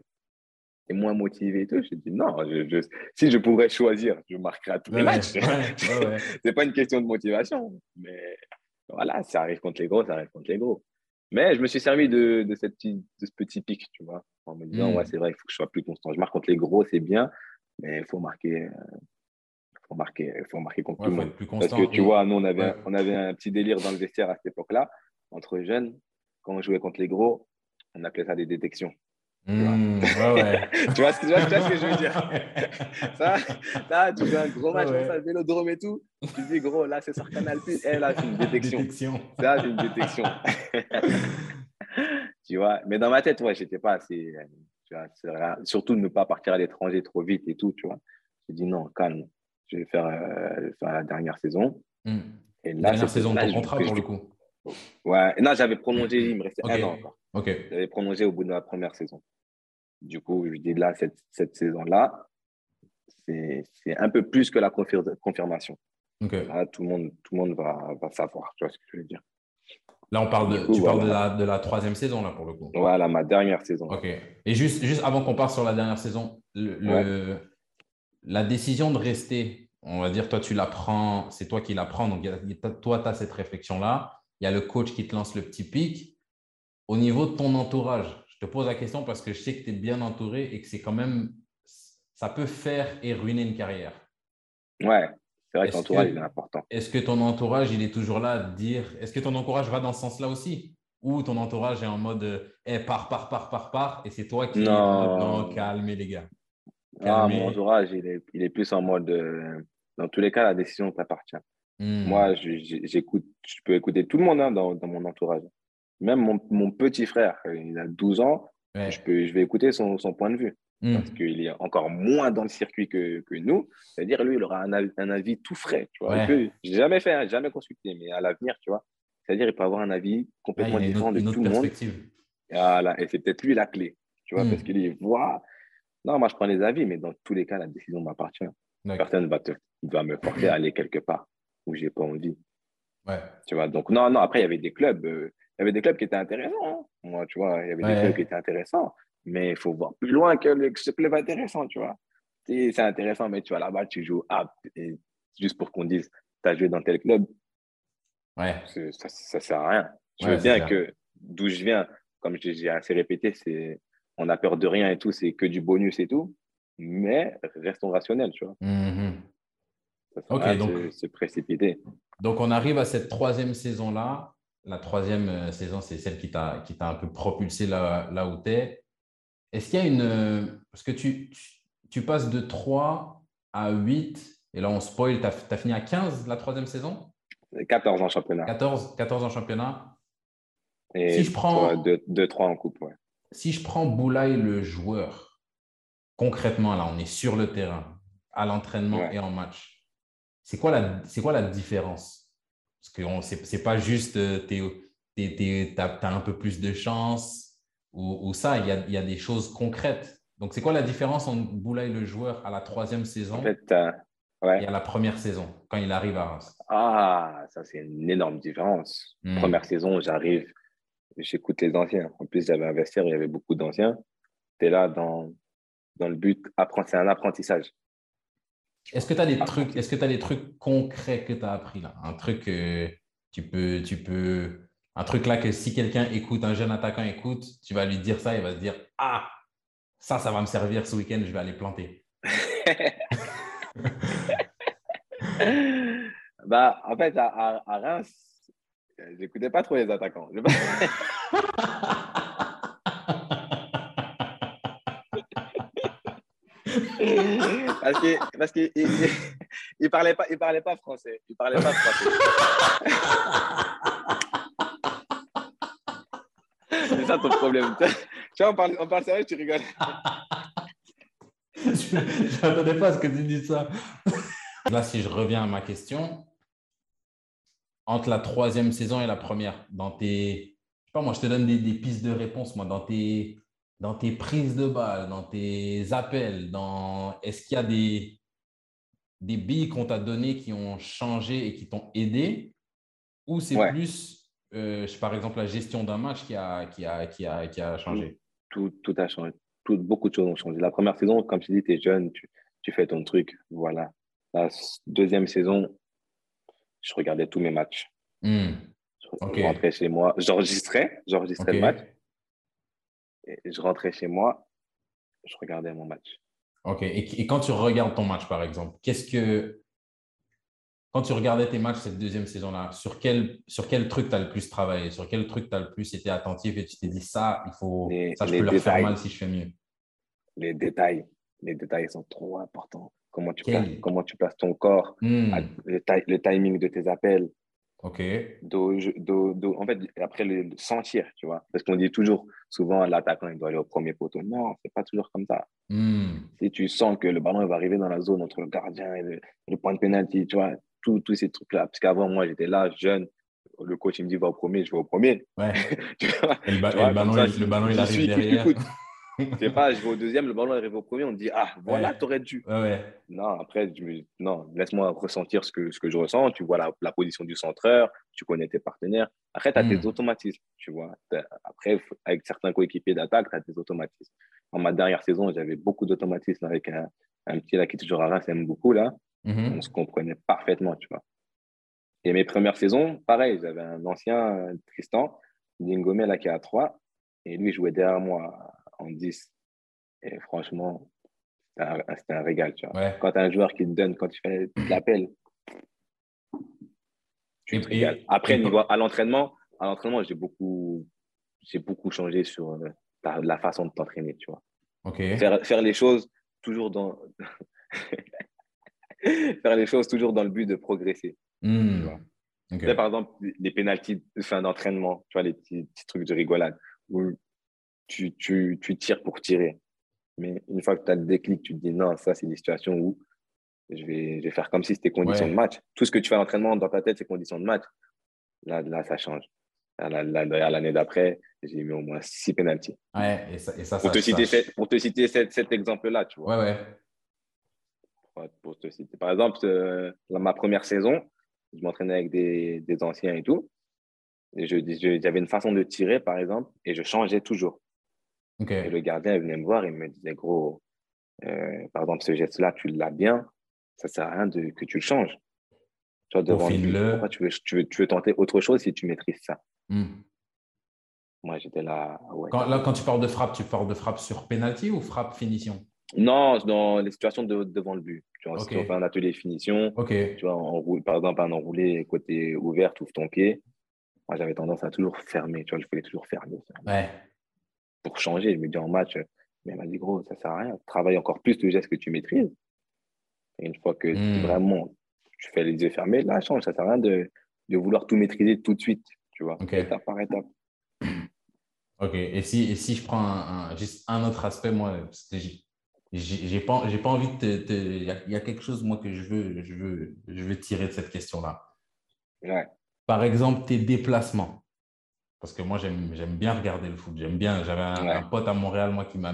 moins motivé et tout. J'ai dit non, je- je- si je pourrais choisir, je marquerais à tous les matchs. ouais, ouais, c'est pas une question de motivation. Mais voilà, ça arrive contre les gros, ça arrive contre les gros. Mais je me suis servi de, de, cette petite- de ce petit pic, tu vois, en me disant, Mm. ouais, c'est vrai, il faut que je sois plus constant. Je marque contre les gros, c'est bien, mais il faut marquer, euh, faut marquer, faut marquer contre tout le monde. Parce que tu vois, nous, on avait, on avait un petit délire dans le vestiaire à cette époque-là, entre jeunes. Quand on jouait contre les gros, on appelait ça des détections. Ouais, ouais. tu, vois ce, que- tu vois- tu vois ce que je veux dire ça, tu fais un gros match comme ça, le vélodrome et tout. Tu dis, gros, là, c'est sur Canal Plus. Eh, là, c'est une détection. Détection. Ça, c'est une détection. tu vois, mais dans ma tête, ouais, j'étais pas assez. Tu vois, surtout ne pas partir à l'étranger trop vite et tout, tu vois. J'ai dit non, calme. Je vais faire, euh, faire la dernière saison. Hmm. Et là, Dernière c'est saison de ton contrat pour je- le coup. Ouais, non, j'avais prolongé, il me restait un an encore. J'avais prolongé au bout de la première saison. Du coup, je dis là, cette, cette saison-là, c'est un peu plus que la confir- confirmation. Là, tout le monde, tout le monde va, va savoir, tu vois ce que je veux dire. Là, on parle de, coup, tu parles de la, de la troisième saison, là, pour le coup. Voilà, ma dernière saison. Ok. Et juste, juste avant qu'on parte sur la dernière saison, le, le- la décision de rester, on va dire, toi, tu la prends, c'est toi qui la prends. Donc, a- toi, tu as cette réflexion-là. Il y a le coach qui te lance le petit pic. Au niveau de ton entourage, te pose la question parce que je sais que tu es bien entouré et que c'est quand même, ça peut faire et ruiner une carrière. Ouais, c'est vrai que Est-ce l'entourage, que- est important. Est-ce que ton entourage, il est toujours là à te dire, est-ce que ton entourage va dans ce sens-là aussi? Ou ton entourage est en mode, eh, pars, pars, pars, pars, pars, et c'est toi qui en mode, Non. non, calmez les gars. Ah, mon entourage, il est, il est plus en mode. euh, dans tous les cas, la décision t'appartient. Hmm. Moi, je- je- j'écoute, je peux écouter tout le monde hein, dans, dans mon entourage. Même mon, mon petit frère, il a 12 ans, Ouais. je, peux, je vais écouter son, son point de vue. Hmm. Parce qu'il est encore moins dans le circuit que, que nous. C'est-à-dire, lui, il aura un, avis- un avis tout frais. Tu vois. Ouais. J'ai jamais fait, hein, jamais consulté, mais à l'avenir, tu vois. C'est-à-dire, il peut avoir un avis complètement différent autre, de tout le monde. Voilà. Et c'est peut-être lui la clé. Tu vois, Hmm. parce qu'il voit. Non, moi, je prends les avis, mais dans tous les cas, la décision m'appartient. Personne va, te, va me porter à aller quelque part où j'ai pas envie. Ouais. Tu vois, donc non, non, après, il y avait des clubs, euh, il y avait des clubs qui étaient intéressants. hein. Moi, tu vois, il y avait Ouais. des clubs qui étaient intéressants, mais il faut voir plus loin que, le, ce club intéressant, tu vois. C'est intéressant, mais tu vas là-bas, tu joues à, et juste pour qu'on dise, tu as joué dans tel club, Ouais. ça, ça sert à rien. Je Ouais, veux bien que d'où je viens, comme j'ai assez répété, c'est on a peur de rien et tout, c'est que du bonus et tout, mais restons rationnels, tu vois. Mhm. Ça sert à donc- se, se précipiter. Donc, on arrive à cette troisième saison-là. La troisième euh, saison, c'est celle qui t'a qui t'a un peu propulsé là, là où tu es. Est-ce qu'il y a une. euh, Parce que tu, tu, tu passes de 3 à 8, et là, on spoil, tu as, fini à 15 la troisième saison? 14 en championnat. 14, 14 en championnat. Et Si je prends- 2-3 en coupe, ouais. Si je prends Boulaye, le joueur, concrètement, là, on est sur le terrain, à l'entraînement Ouais. et en match. C'est quoi la, quoi la différence? Parce que c'est c'est pas juste euh, tu as, un peu plus de chance ou, ou ça, il y a, il y a des choses concrètes. Donc, c'est quoi la différence entre Boulaye, le joueur, à la troisième saison En fait, euh, ouais. et à la première saison, quand il arrive à Reims? Ah, ça, c'est une énorme différence. Hmm. Première saison, j'arrive, j'écoute les anciens. En plus, j'avais un vestiaire, il y avait beaucoup d'anciens. Tu es là dans, dans le but, c'est un apprentissage. Est-ce que tu as des trucs, est-ce que tu des trucs concrets que tu as appris là? Un truc que tu peux, tu peux, un truc là que si quelqu'un écoute, un jeune attaquant écoute, tu vas lui dire ça, il va se dire Ah, ça, ça va me servir ce week-end, je vais aller planter. bah, en fait, à, à, à Reims, j'écoutais pas trop les attaquants. parce que parce que il, il- il parlait pas il parlait pas français il parlait pas français c'est ça ton problème tu vois on parle on parle sérieux tu rigoles je n'attendais pas à ce que tu dises ça. Là, si je reviens à ma question, entre la troisième saison et la première, dans tes. Je sais pas, moi, je te donne des, des pistes de réponse, moi, dans tes, dans tes prises de balles, dans tes appels, dans. Est-ce qu'il y a des, des billes qu'on t'a données qui ont changé et qui t'ont aidé? Ou c'est Ouais. plus euh, par exemple, la gestion d'un match qui a, qui a, qui a, qui a changé? Tout, tout, a changé. Tout, beaucoup de choses ont changé. La première saison, comme tu dis, tu es jeune, tu, tu fais ton truc. Voilà. La deuxième saison, je regardais tous mes matchs. Hmm. Je rentrais chez moi, j'enregistrais, j'enregistrais le match. Je rentrais chez moi, je regardais mon match. Ok. Et, et quand tu regardes ton match, par exemple, qu'est-ce que. Quand tu regardais tes matchs cette deuxième saison-là, sur quel, sur quel truc tu as le plus travaillé Sur quel truc tu as le plus été attentif et tu t'es dit ça, il faut, ça, je peux leur faire mal si je fais mieux? Les détails. Les détails sont trop importants. Comment tu, places, comment tu places ton corps, hmm. le, le, timing de tes appels, Ok. en fait, après, le sentir, tu vois. Parce qu'on dit toujours, souvent, l'attaquant, il doit aller au premier poteau. Non, c'est pas toujours comme ça. Hmm. Si tu sens que le ballon va arriver dans la zone entre le gardien et le, point de pénalty, tu vois, tous ces trucs-là. Parce qu'avant, moi, j'étais là, jeune. Le coach, il me dit, va au premier, je vais au premier. Ouais. et le, ballon, le ballon, il arrive derrière. je sais pas, je vais au deuxième, le ballon arrive au premier, on dit Ah, voilà, tu aurais dû. Non, après, non, laisse-moi ressentir ce que, ce que je ressens. Tu vois la, la position du centreur, tu connais tes partenaires. Après, tu as tes hmm. automatismes, tu vois. Après, avec certains coéquipiers d'attaque, tu as tes automatismes. En ma dernière saison, j'avais beaucoup d'automatismes avec un, un, petit là qui est toujours à Reims, aime beaucoup là. Mm-hmm. On se comprenait parfaitement, tu vois. Et mes premières saisons, pareil, j'avais un ancien Tristan, Dingomé là qui est à 3, et lui jouait derrière moi en 10. Et franchement, c'était un, régal. Tu vois. Quand tu as un joueur qui te donne, quand tu fais l'appel, Après, niveau, à l'entraînement, à l'entraînement, j'ai beaucoup, j'ai beaucoup changé sur euh, la façon de t'entraîner, tu vois. Faire, faire les choses toujours dans faire les choses toujours dans le but de progresser. Hmm. par exemple, les pénalties de fin d'entraînement, tu vois, les petits, petits, trucs de rigolade, tu, tu, tu, tires pour tirer. Mais une fois que tu as le déclic, tu te dis non, ça, c'est des situations où je vais, je vais faire comme si c'était conditions de match. Tout ce que tu fais à l'entraînement dans ta tête, c'est conditions de match. Là, là ça change. L'année d'après, j'ai mis au moins six pénalties. Ouais, et ça, et ça, pour, te citer, pour te citer cet, cet exemple-là, tu vois. Ouais, ouais. Pour te citer. Par exemple, euh, ma première saison, je m'entraînais avec des, des, anciens et tout. Et j'avais une façon de tirer, par exemple, et je changeais toujours. Et le gardien venait me voir et me disait, gros, euh, par exemple, ce geste-là, tu l'as bien, ça ne sert à rien de, que tu le changes. Tu vois, devant le pourquoi tu veux, tu, veux, tu veux, tenter autre chose si tu maîtrises ça? Hmm. Moi, j'étais là. quand, là, quand tu parles de frappe, tu parles de frappe sur penalty ou frappe finition? Non, dans les situations de, devant le but. Tu vois, si tu fais un atelier finition, tu vois, par exemple, un enroulé côté ouvert, tu ouvres ton pied. Moi, j'avais tendance à toujours fermer. Tu vois, je voulais toujours fermer. fermer. Ouais pour changer. Je me dis en match, mais elle m'a dit, gros, ça sert à rien. Travaille encore plus le geste que tu maîtrises. Et une fois que hmm. vraiment tu fais les yeux fermés, là, change. Ça sert à rien de, de vouloir tout maîtriser tout de suite, tu vois, étape par étape. Ok, et si, et si je prends un, juste un autre aspect, moi, j'ai pas, pas envie de te. Il y, a quelque chose, moi, que je veux, je veux, je veux tirer de cette question-là. Ouais. Par exemple, tes déplacements. Parce que moi, j'aime bien regarder le foot. J'aime bien. J'avais un, pote à Montréal, moi, qui m'a.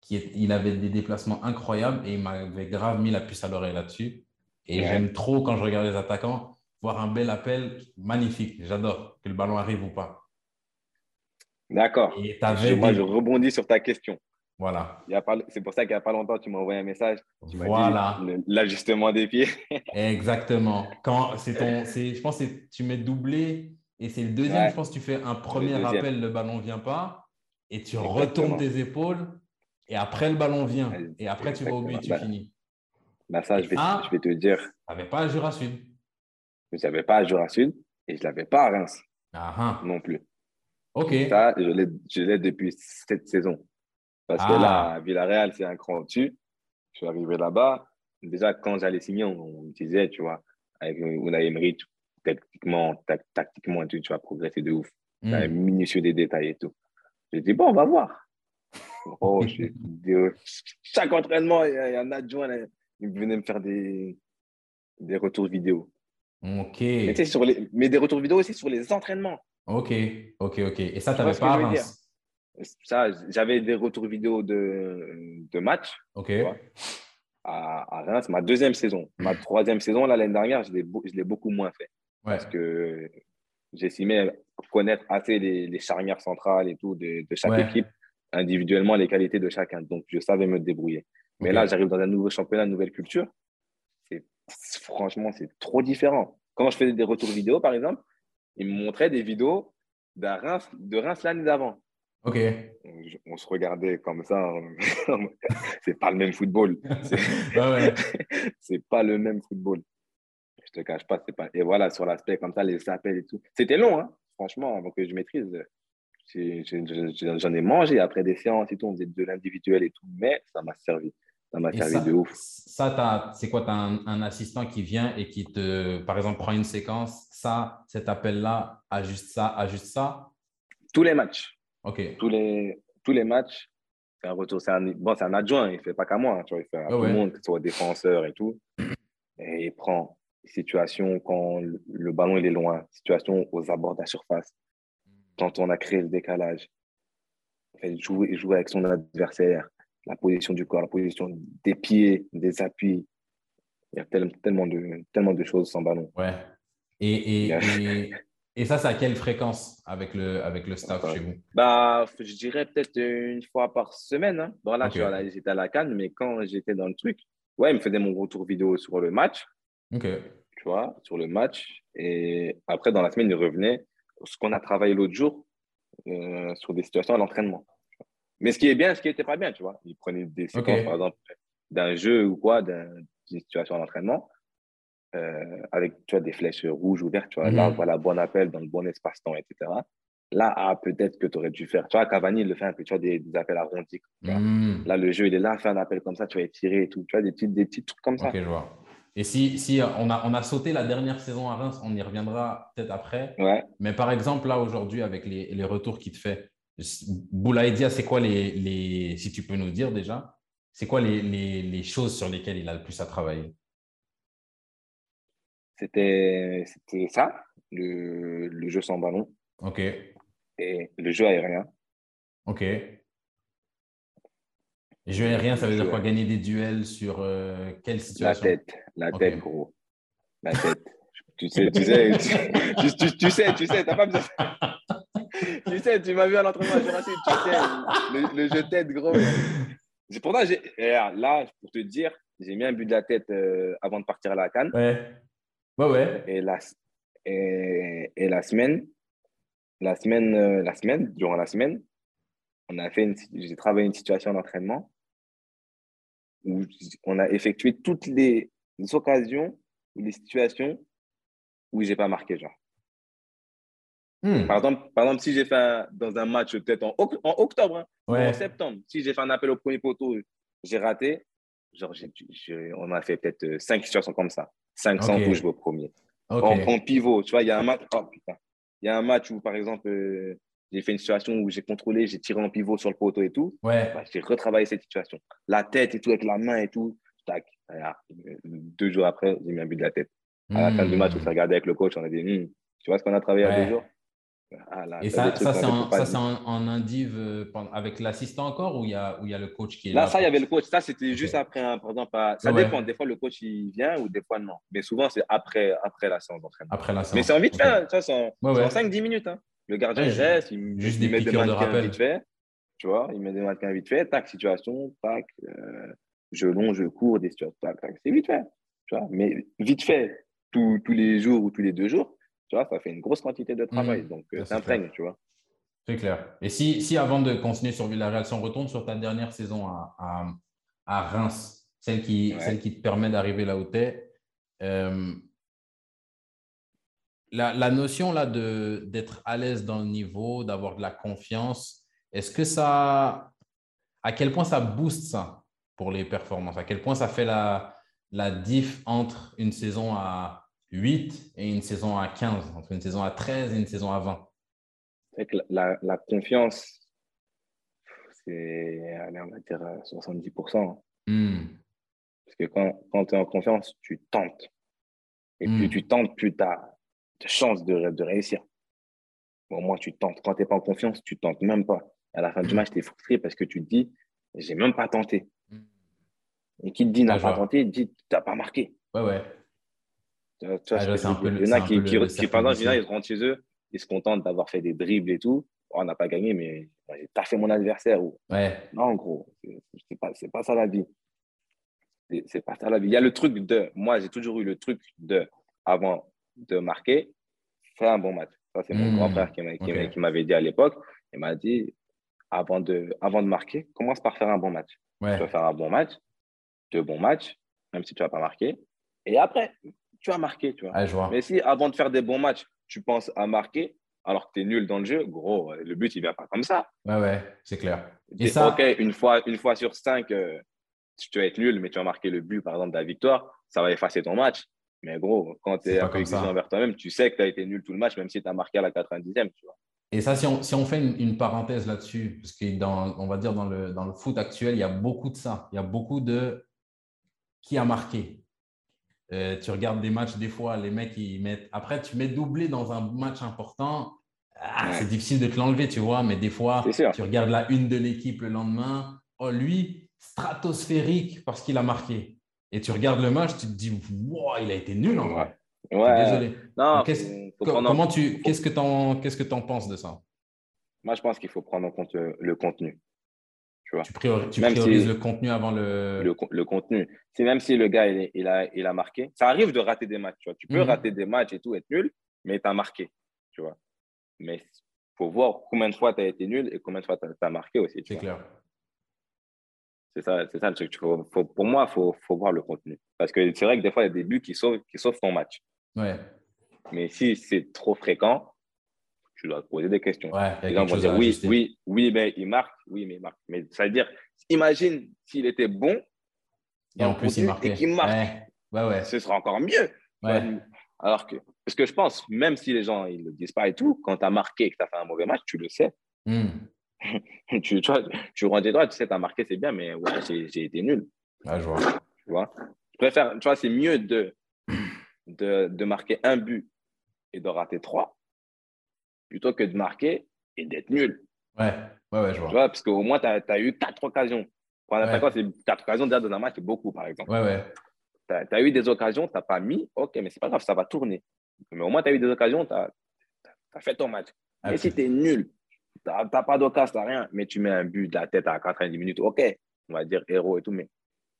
Qui il avait des déplacements incroyables et il m'avait grave mis la puce à l'oreille là-dessus. Et j'aime trop, quand je regarde les attaquants, voir un bel appel magnifique. J'adore que le ballon arrive ou pas. D'accord. Moi, je rebondis sur ta question. Voilà. C'est pour ça qu'il n'y a pas longtemps, tu m'as envoyé un message. voilà. L'ajustement des pieds. Exactement. Quand c'est ton, je pense que tu mets doublé et c'est le deuxième, je pense, tu fais un premier appel, le ballon ne vient pas, et tu retournes tes épaules, et après le ballon vient, et après tu vas au but, tu bah, finis. Bah ça, je vais, je vais te dire. Je n'avais pas à Jura Sud. Je n'avais pas à Jura Sud, et je ne l'avais pas à Reims ah, ah. non plus. Ok. Ça, je l'ai depuis cette saison. Parce que là, ah. Villarreal, c'est un cran au-dessus. Je suis arrivé là-bas. Déjà, quand j'allais signer, on, me disait, tu vois, avec Unai Emery, tactiquement, tactiquement tu, vas progresser de ouf. Mm. minutieux des détails et tout. J'ai dit, bon, on va voir. Oh, chaque entraînement, il y a un adjoint, il venait me faire des, des retours vidéo. Ok. Mais, sur les, mais des retours vidéo aussi sur les entraînements. Ok, ok, ok. Et ça, tu n'avais pas à Ça, j'avais des retours vidéo de, de match. Ok. à, à Reims, ma deuxième saison. Ma troisième saison, l'année dernière, je l'ai beaucoup moins fait. Parce que j'estimais connaître assez les, charnières centrales et tout de, chaque équipe, individuellement les qualités de chacun. Donc, je savais me débrouiller. Mais là, j'arrive dans un nouveau championnat, une nouvelle culture. Franchement, c'est trop différent. Quand je faisais des retours vidéo, par exemple, ils me montraient des vidéos de Reims, de Reims l'année d'avant. Ok. On se regardait comme ça. c'est pas le même football. C'est pas le même football. Te cache pas, c'est pas. Et voilà, sur l'aspect comme ça, les appels et tout. C'était long, hein, franchement, avant que je maîtrise. J'en ai mangé après des séances et tout. On faisait de l'individuel et tout, mais ça m'a servi. Ça m'a servi de ouf. Ça, c'est quoi Tu as un, assistant qui vient et qui te, par exemple, prend une séquence. Ça, cet appel-là, ajuste ça, ajuste ça? Tous les matchs. OK. Tous les, tous les matchs. C'est un retour. C'est un, bon, c'est un adjoint. Il ne fait pas qu'à moi. Hein, tu vois, il fait à tout le monde, que ce soit défenseur et tout. Et il prend situation quand le ballon il est loin, situation aux abords de la surface, quand on a créé le décalage. jouer, jouer avec son adversaire, la position du corps, la position des pieds, des appuis. Il y a tellement, de, tellement de choses sans ballon. Ouais. Et, et, et, ça, c'est à quelle fréquence avec le, avec le staff chez vous? bah, Je dirais peut-être une fois par semaine. Hein. Bon, là, j'étais à la canne, mais quand j'étais dans le truc, ouais, il me faisait mon retour vidéo sur le match. Tu vois, sur le match. Et après, dans la semaine, il revenait. Ce qu'on a travaillé l'autre jour euh, sur des situations à l'entraînement. Mais ce qui est bien, ce qui n'était pas bien, tu vois. Il prenait des séquences, par exemple, d'un jeu ou quoi, d'une situation d'entraînement, euh, avec tu vois, des flèches rouges ou vertes, tu vois. Là, mhm. voilà, bon appel dans le bon espace-temps, etc. Là, ah, peut-être que tu aurais dû faire. Tu vois, Cavani, il le fait un peu, tu vois, des, appels arrondis. Mhm. Là, le jeu, il est là, fait un appel comme ça, tu vas étirer et tout. Tu vois, des petits, des petits trucs comme ça. Ok, je vois. Et si, si on, a, on a sauté la dernière saison à Reims, on y reviendra peut-être après. Ouais. Mais par exemple, là, aujourd'hui, avec les, les retours qu'il te fait, Boulaïdia, c'est quoi les, les, si tu peux nous dire déjà, c'est quoi les, les, les, choses sur lesquelles il a le plus à travailler? C'était ça, le, le, jeu sans ballon. OK. Et le jeu aérien. OK. Le jeu aérien, ça veut dire quoi? Gagner des duels sur euh, quelle situation? La tête, la tête, gros. La tête. tu sais, tu sais, tu, tu, tu sais, tu sais, t'as pas besoin tu sais, tu m'as vu à l'entraînement Jurassic, tu sais, le, le jeu tête, gros. Pourtant, là, pour te dire, j'ai mis un but de la tête euh, avant de partir à la canne. Ouais. Ouais, ouais. Et la, et, et la semaine, la semaine, euh, la semaine, durant la semaine, on a fait j'ai travaillé une situation d'entraînement où on a effectué toutes les, occasions ou les situations où j'ai pas marqué, genre. Hmm. Par, exemple, par exemple, si j'ai fait dans un match peut-être en, en, octobre hein, ou en septembre, si j'ai fait un appel au premier poteau, j'ai raté, genre on a fait peut-être euh, cinq situations comme ça. 500 okay. touches au premier. En, pivot, tu vois, il y a un match, oh, il y a un match où par exemple, euh, j'ai fait une situation où j'ai contrôlé, j'ai tiré en pivot sur le poteau et tout. Ouais. Bah, j'ai retravaillé cette situation. La tête et tout, avec la main et tout. Tac. Deux jours après, j'ai mis un but de la tête. À la fin du match, on s'est regardé avec le coach, on a dit, hmm, tu vois ce qu'on a travaillé ouais. à deux jours? Ah, et ça, ça c'est en, en, indiv euh, avec l'assistant encore ou il y, a, y a le coach qui est là Là, ça, il y avait le coach. Ça, c'était juste après, par exemple. Ça dépend. Des fois, le coach, il vient ou des fois, non. Mais souvent, c'est après, après la séance d'entraînement. Après la séance. Mais c'est en vite fait. Ça, c'est en, en 5-10 minutes. Hein. Le gardien, il reste. Il, juste il met des mannequins vite fait. Tu vois, il met des mannequins vite fait. Tac, situation. Tac. Euh, je longe, je cours, des situations. Tac, tac. C'est vite fait. Tu vois, mais vite fait, tous les jours ou tous les deux jours tu vois, ça fait une grosse quantité de travail. Mmh. donc, euh, c'est tu vois. C'est clair. Et si, si, avant de continuer sur Villarreal, si on retourne sur ta dernière saison à, à, à Reims, celle qui, celle qui te permet d'arriver là où tu es, euh, la, la, notion là d'être à l'aise dans le niveau, d'avoir de la confiance, est-ce que ça. À quel point ça booste ça pour les performances? À quel point ça fait la, la diff entre une saison à 8 et une saison à 15, entre une saison à 13 et une saison à 20 la, la, confiance, c'est, on va dire 70%. Hmm. Parce que quand, quand tu es en confiance, tu tentes. Et plus hmm. tu tentes, plus tu as de chances de, de réussir. Au moins, tu tentes. Quand tu n'es pas en confiance, tu tentes même pas. À la fin du hmm. match, tu es frustré parce que tu te dis, j'ai même pas tenté. Et qui te dit, n'a pas tenté, dit, tu n'as pas marqué. Ouais, ouais. Tu vois, il y en a qui, qui, qui, pendant, ils rentrent chez eux, ils se contentent d'avoir fait des dribbles et tout. On n'a pas gagné, mais j'ai fait mon adversaire. Ou... Ouais. Non, gros, c'est pas, pas ça la vie. C'est pas ça la vie. Il y a le truc de, moi, j'ai toujours eu le truc de, avant de marquer, faire un bon match. Ça, c'est mon Hmm. grand frère qui m'a- qui m'a- qui m'avait dit à l'époque. Il m'a dit, avant de, avant de marquer, commence par faire un bon match. Ouais. Tu vas faire un bon match, deux bons matchs, même si tu vas pas marquer. Et après, tu vas marquer, tu vois. Je vois. Mais si avant de faire des bons matchs, tu penses à marquer, alors que tu es nul dans le jeu, gros, le but, il vient pas comme ça. Ouais, ouais, c'est clair. Et ça- Ok, une fois, une fois sur cinq, euh, tu vas être nul, mais tu vas marquer le but, par exemple, de la victoire, ça va effacer ton match. Mais gros, quand tu es exigeant envers toi-même, tu sais que tu as été nul tout le match, même si tu as marqué à la 90e. Tu vois. Et ça, si on, si on fait une, une parenthèse là-dessus, parce que dans, on va dire dans le, dans le foot actuel, il y a beaucoup de ça. Il y a beaucoup de qui a marqué. Euh, tu regardes des matchs, des fois, les mecs, ils mettent. Après, tu mets doublé dans un match important. Ah, Ouais. C'est difficile de te l'enlever, tu vois, mais des fois, tu regardes la une de l'équipe le lendemain. Oh, lui, stratosphérique parce qu'il a marqué. Et tu regardes le match, tu te dis, wow, il a été nul en vrai. Ouais. Désolé. Non, Qu'est-ce- Co- Comment tu, qu'est-ce que tu en, qu'est-ce que t'en penses de ça? Moi, je pense qu'il faut prendre en compte le, contenu. Tu vois. Tu, priori- tu Même priorises si- le contenu avant le. le, co- le contenu. C'est même si le gars, il, a, il a marqué. Ça arrive de rater des matchs. Tu, vois. tu peux Mhm. rater des matchs et tout, être nul, mais tu as marqué. Tu vois. Mais il faut voir combien de fois tu as été nul et combien de fois tu as, marqué aussi. C'est clair. C'est ça, c'est ça le truc. Tu faut- faut- pour moi, il faut, faut voir le contenu. Parce que c'est vrai que des fois, il y a des buts qui sauvent, qui sauvent ton match. Ouais. Mais si c'est trop fréquent, tu dois te poser des questions. Ouais, Les gens vont dire oui, ajuster. oui, oui, mais il marque, oui, mais il marque. Mais ça veut dire, imagine s'il était bon Et en plus, il marquait. et qu'il marque. Ouais, ouais. ce sera encore mieux. Alors que, parce que je pense, même si les gens ils le disent pas et tout, quand tu as marqué et que tu as fait un mauvais match, tu le sais. Hmm. tu, tu, vois, tu rends droits, tu sais, tu as marqué, c'est bien, mais ouais, j'ai été nul. Ouais, je vois. Tu vois, je préfère, tu vois, c'est mieux de, de, de marquer un but et de rater trois plutôt que de marquer et d'être nul. Ouais, ouais, ouais, je Tu vois. vois, parce qu'au moins, tu as, eu quatre occasions. Pour un Ouais. attaquant, c'est quatre occasions déjà dans un match, c'est beaucoup, par exemple. Ouais, ouais. Tu as, eu des occasions, tu n'as pas mis, ok, mais c'est pas grave, ça va tourner. Mais au moins, tu as eu des occasions, tu as, fait ton match. Ah, Mais si tu es nul, tu n'as pas d'occasion, tu n'as rien, mais tu mets un but de la tête à 90 minutes, ok, on va dire héros et tout, mais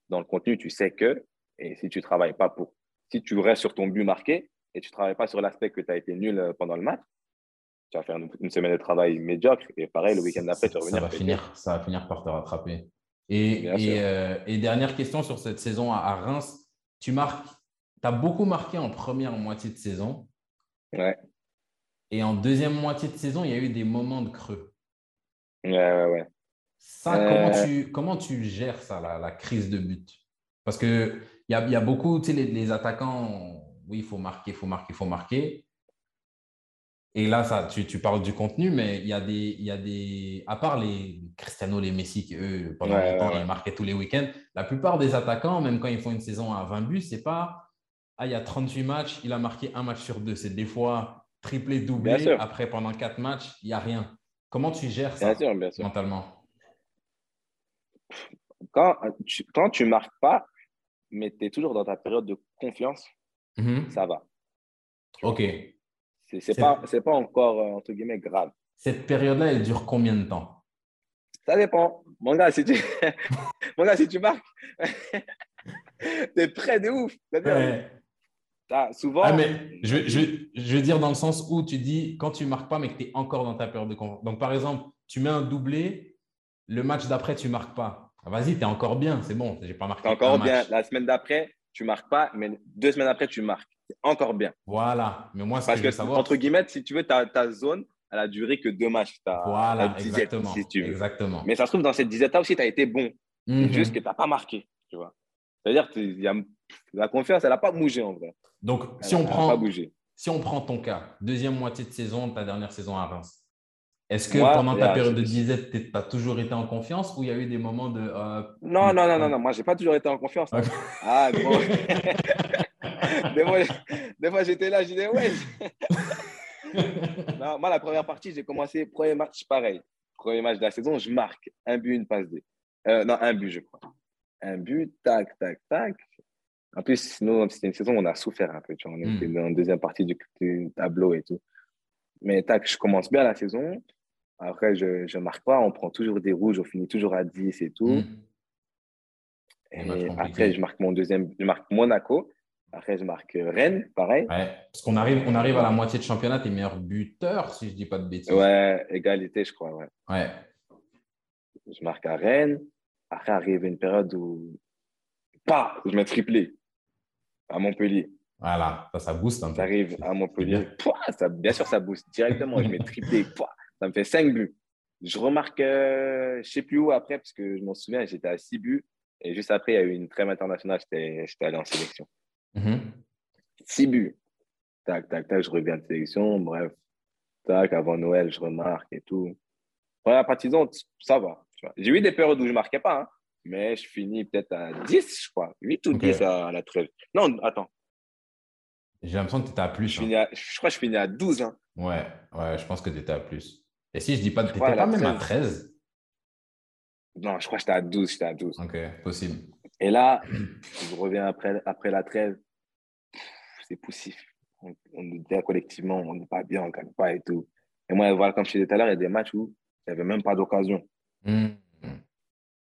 dans le contenu, tu sais que, et si tu ne travailles pas pour, si tu restes sur ton but marqué et tu ne travailles pas sur l'aspect que tu as été nul euh, pendant le match, tu vas faire une, une semaine de travail médiocre et pareil, le week-end d'après, tu vas ça revenir. va péter. finir, ça va finir par te rattraper. Et, euh, et dernière question sur cette saison à, à Reims. Tu marques, tu as beaucoup marqué en première moitié de saison. Ouais, Et en deuxième moitié de saison, il y a eu des moments de creux. ouais, ouais. ouais. Ça, Euh. comment, tu, comment tu gères ça, la, la crise de but? Parce qu'il y a, il y a beaucoup, tu sais, les, les attaquants, oui, il faut marquer, il faut marquer, il faut marquer. Et là, ça, tu, tu parles du contenu, mais il y, a des, il y a des. À part les Cristiano, les Messi, qui eux, pendant Ouais, longtemps, ouais, ouais. ils marquaient tous les week-ends, la plupart des attaquants, même quand ils font une saison à 20 buts, c'est pas Ah, il y a 38 matchs, il a marqué un match sur deux. C'est des fois triplé, doublé. Bien sûr. Après, pendant quatre matchs, il n'y a rien. Comment tu gères ça Bien sûr, bien sûr. mentalement? Quand tu, quand tu marques pas, mais tu es toujours dans ta période de confiance, Mhm. ça va. Ok. C'est pas, pas encore, euh, entre guillemets, grave. Cette période-là, elle dure combien de temps? Ça dépend. Mon gars, si tu, Mon gars, si tu marques, t'es prêt de ouf. Souvent. Ah, mais je, je, je veux dire dans le sens où tu dis quand tu marques pas, mais que tu es encore dans ta période de confiance. Donc, par exemple, tu mets un doublé, le match d'après, tu marques pas. Ah, Vas-y, tu es encore bien, c'est bon, j'ai pas marqué. Encore bien. match. La semaine d'après, tu marques pas, mais deux semaines après, tu marques. C'est encore bien. Voilà. Mais moi, ce Parce que je que, veux savoir. entre guillemets, si tu veux, ta, ta zone, elle a duré que deux matchs. Ta, Voilà, ta disette, exactement. si tu veux. exactement. Mais ça se trouve, dans cette disette-là aussi, tu as été bon. Mhm. juste que tu n'as pas marqué. Tu vois. C'est-à-dire il y a- la confiance, elle n'a pas bougé en vrai. Donc, Elle si on, prend, pas bougé. si on prend ton cas, deuxième moitié de saison, ta dernière saison à Reims, est-ce que Moi, pendant ta période de disette, tu as toujours été en confiance ou il y a eu des moments de. euh, Non, non, non, non, non. Moi, j'ai pas toujours été en confiance. hein. Ah, gros. des fois, des fois, j'étais là, je disais, ouais. Non, moi, la première partie, j'ai commencé, premier match, pareil. Premier match de la saison, je marque un but, une passe D. Euh, non, un but, je crois. Un but, tac, tac, tac. En plus, nous, c'était une saison où on a souffert un peu. Tu vois, on Mm. était dans la deuxième partie du, du tableau et tout. Mais tac, je commence bien la saison. Après, je ne marque pas. On prend toujours des rouges. On finit toujours à 10 et tout. Hmm. Et après, je marque mon deuxième. Je marque Monaco. Après, je marque Rennes, pareil. Ouais, parce qu'on arrive, on arrive à la moitié de championnat. Tu es meilleur buteur, si je ne dis pas de bêtises. Ouais, égalité, je crois. Ouais. ouais. Je marque à Rennes. Après, arrive une période où. Pas, je mets triplé à Montpellier. Voilà, ça, ça booste un peu. J'arrive à Montpellier. Pouah, ça, bien sûr, ça booste directement. je mets triplé. Pouah, ça me fait 5 buts. Je remarque, euh, je ne sais plus où après, parce que je m'en souviens, j'étais à 6 buts. Et juste après, il y a eu une trêve internationale, j'étais allé en sélection. 6 mhm. buts. Tac, tac, tac, je reviens de sélection. Bref, tac, avant Noël, je remarque et tout. Première partisan, ça va. J'ai eu des périodes où je ne marquais pas, hein, mais je finis peut-être à 10, je crois. 8 ou 10 à la trêve. Non, attends. J'ai l'impression que tu étais à plus. Je, hein. je, crois que je finis à 12. Hein. Ouais, ouais, je pense que tu étais à plus. Et si je dis pas, tu n'étais pas même à 13 Non, je crois que j'étais à 12. J'étais à 12. Ok, possible. Et là, je reviens après, après la 13. C'est poussif. On, on nous dit collectivement, on n'est pas bien, on ne gagne pas et tout. Et moi, voilà, comme je disais tout à l'heure, il y a des matchs où il n'y avait même pas d'occasion. Hmm.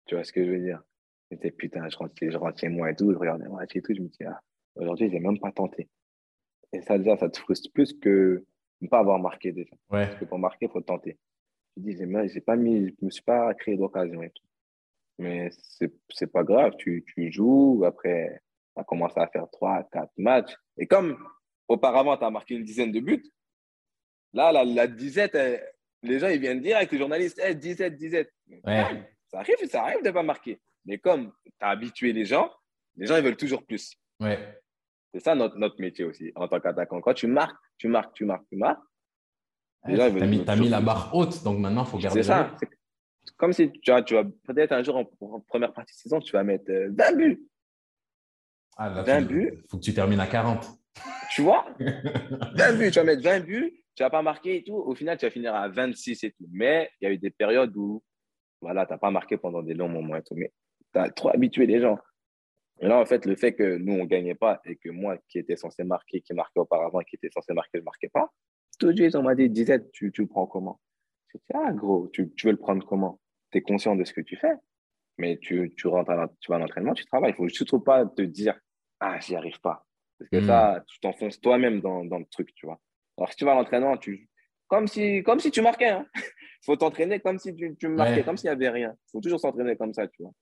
Tu vois ce que je veux dire? C'était putain, je rentre, je rentre chez moi et tout, je regardais match et tout, je me dis, ah, aujourd'hui, je n'ai même pas tenté. Et ça, déjà, ça te frustre plus que ne pas avoir marqué déjà. Parce que pour marquer, il faut tenter. Je dis, j'ai pas mis, je me suis pas créé d'occasion et tout. Mais c'est n'est pas grave, tu, tu joues, après, tu as commencé à faire 3, 4 matchs. Et comme auparavant, tu as marqué une dizaine de buts, là, la, la disette, les gens, ils viennent dire avec les journalistes, hey, 17, 17. Ça arrive, ça arrive de ne pas marquer. Mais comme tu as habitué les gens, les gens, ils veulent toujours plus. Ouais. C'est ça notre, notre métier aussi, en tant qu'attaquant. Quand tu marques, tu marques, tu marques, tu marques. tu as mis, mis, la barre haute, donc maintenant, il faut garder. C'est ça. Comme si tu, vois, tu vas peut-être un jour en, première partie de saison, tu vas mettre 20 euh, buts. Ah, là, 20 buts. Il faut que tu termines à 40. Tu vois? 20 buts, tu vas mettre 20 buts, tu vas pas marquer et tout. Au final, tu vas finir à 26 et tout. Mais il y a eu des périodes où voilà, tu n'as pas marqué pendant des longs moments et tout. Mais tu as trop habitué les gens. Et là, en fait, le fait que nous, on ne gagnait pas et que moi, qui étais censé marquer, qui marquait auparavant, qui était censé marquer, je ne marquais pas, tout de suite, on m'a dit, disait, tu, tu le prends comment? Je dit, ah, gros, tu, tu veux le prendre comment? Tu es conscient de ce que tu fais, mais tu, tu rentres à, tu vas à l'entraînement, tu travailles. Il ne faut surtout pas te dire, ah, j'y arrive pas. Parce que ça, hmm. tu t'enfonces toi-même dans, dans, le truc, tu vois. Alors, si tu vas à l'entraînement, tu... comme, si, comme si tu marquais. Hein. Faut t'entraîner comme si tu, tu marquais, comme s'il n'y avait rien. Il faut toujours s'entraîner comme ça, tu vois.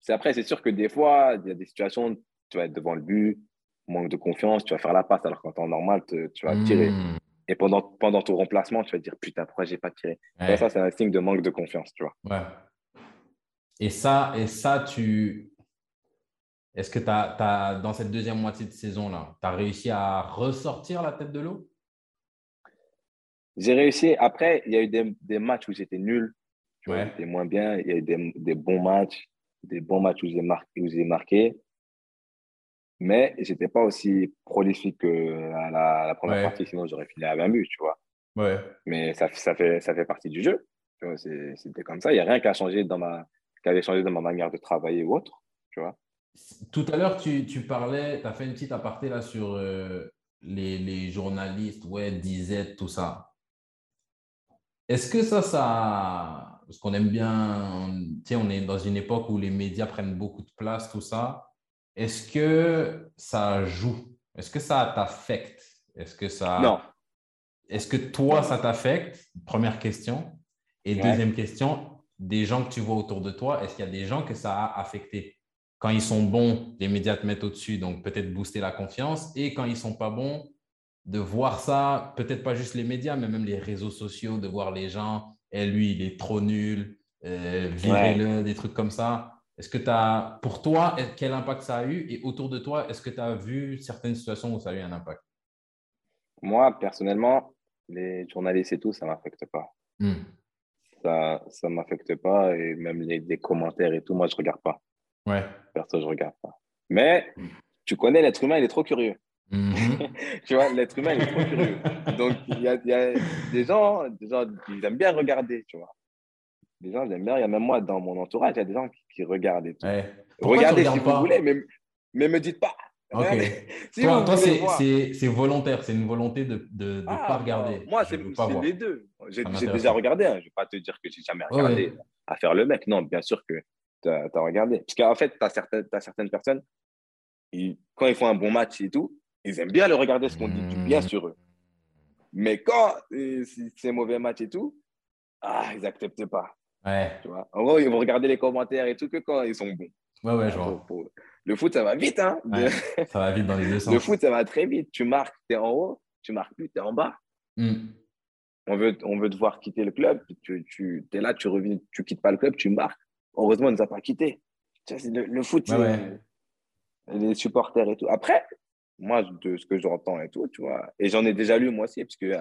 C'est après, c'est sûr que des fois, il y a des situations, tu vas être devant le but, manque de confiance, tu vas faire la passe alors qu'en temps normal, tu vas tirer. Hmm. Et pendant, pendant ton remplacement, tu vas te dire putain, pourquoi j'ai pas tiré? Ça, c'est un signe de manque de confiance, tu vois. Ouais. Et ça, et ça tu. Est-ce que tu as, dans cette deuxième moitié de saison-là, tu as réussi à ressortir la tête de l'eau? J'ai réussi. Après, il y a eu des, des matchs où j'étais nul. Tu ouais. J'étais moins bien. Il y a eu des, des bons matchs des bons matchs où j'ai marqué, où marqué. Mais je n'étais pas aussi prolifique à la, première partie, sinon j'aurais fini à 20 buts, tu vois. Ouais. Mais ça, ça, fait, ça fait partie du jeu. C'était comme ça. Il n'y a rien qui a changé dans ma, qui avait changé dans ma manière de travailler ou autre, tu vois. Tout à l'heure, tu, tu, parlais, tu as fait une petite aparté là sur euh, les, les, journalistes, ouais, disait tout ça. Est-ce que ça, ça, parce qu'on aime bien, tu sais, on est dans une époque où les médias prennent beaucoup de place, tout ça. Est-ce que ça joue? Est-ce que ça t'affecte? Est-ce que ça. Non. Est-ce que toi, ça t'affecte? Première question. Et deuxième question, des gens que tu vois autour de toi, est-ce qu'il y a des gens que ça a affecté? Quand ils sont bons, les médias te mettent au-dessus, donc peut-être booster la confiance. Et quand ils sont pas bons, de voir ça, peut-être pas juste les médias, mais même les réseaux sociaux, de voir les gens et lui, il est trop nul, euh, virez-le, des trucs comme ça. Est-ce que tu as, pour toi, quel impact ça a eu? Et autour de toi, est-ce que tu as vu certaines situations où ça a eu un impact? Moi, personnellement, les journalistes et tout, ça ne m'affecte pas. Hmm. Ça ne m'affecte pas. Et même les, commentaires et tout, moi, je ne regarde pas. Ouais. Perso, je ne regarde pas. Mais tu connais l'être humain, il est trop curieux. Mhm. tu vois, l'être humain est trop curieux. Donc, il y a, y a, des gens, des gens, ils aiment bien regarder, tu vois. Des gens, ils aiment bien. Il y a même moi, dans mon entourage, il y a des gens qui, regardent et tout. Regardez si vous voulez, mais, mais me dites pas, Ok. toi, c'est volontaire, c'est une volonté de ne ah, pas regarder. Moi, c'est les deux. J'ai déjà regardé, hein. je ne vais pas te dire que j'ai jamais regardé à faire le mec. Non, bien sûr que tu as, regardé. Parce qu'en fait, tu as, as, certaines personnes, quand ils font un bon match et tout, ils aiment bien le regarder, ce qu'on dit du bien sur eux. Mais quand euh, c'est un mauvais match et tout, ah, ils n'acceptent pas. Ouais. Tu vois? En gros, ils vont regarder les commentaires et tout que quand ils sont bons. Ouais, ouais. Le foot, ça va vite. Hein ça va vite dans les deux sens. Le foot, ça va très vite. Tu marques, tu es en haut. Tu marques plus, tu es en bas. Hmm. On, veut, on veut te voir quitter le club. Tu, tu es là, tu reviens, tu quittes pas le club, tu marques. Heureusement, on ne nous a pas quittés. Le, le, foot, les supporters et tout. Après, moi, de ce que j'entends et tout, tu vois, et j'en ai déjà lu moi aussi, parce que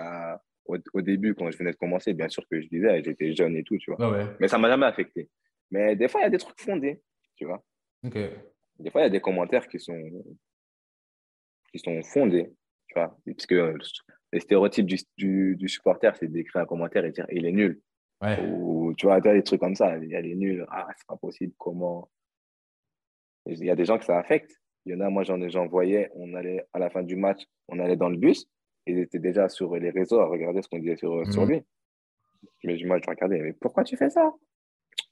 au, début, quand je venais de commencer, bien sûr que je disais, j'étais jeune et tout, tu vois. Mais ça m'a jamais affecté. Mais des fois, il y a des trucs fondés, tu vois. Des fois, il y a des commentaires qui sont, qui sont fondés, tu vois. Parce que les stéréotypes du, du, supporter, c'est d'écrire un commentaire et dire il est nul. Ou tu vois, des trucs comme ça, il est nul, ah, c'est pas possible, comment? Il y a des gens que ça affecte. Il y en a, moi, j'en voyais, on allait à la fin du match, on allait dans le bus, et ils étaient déjà sur les réseaux à regarder ce qu'on disait sur, sur mhm. lui. Mais moi, je regardais, mais pourquoi tu fais ça?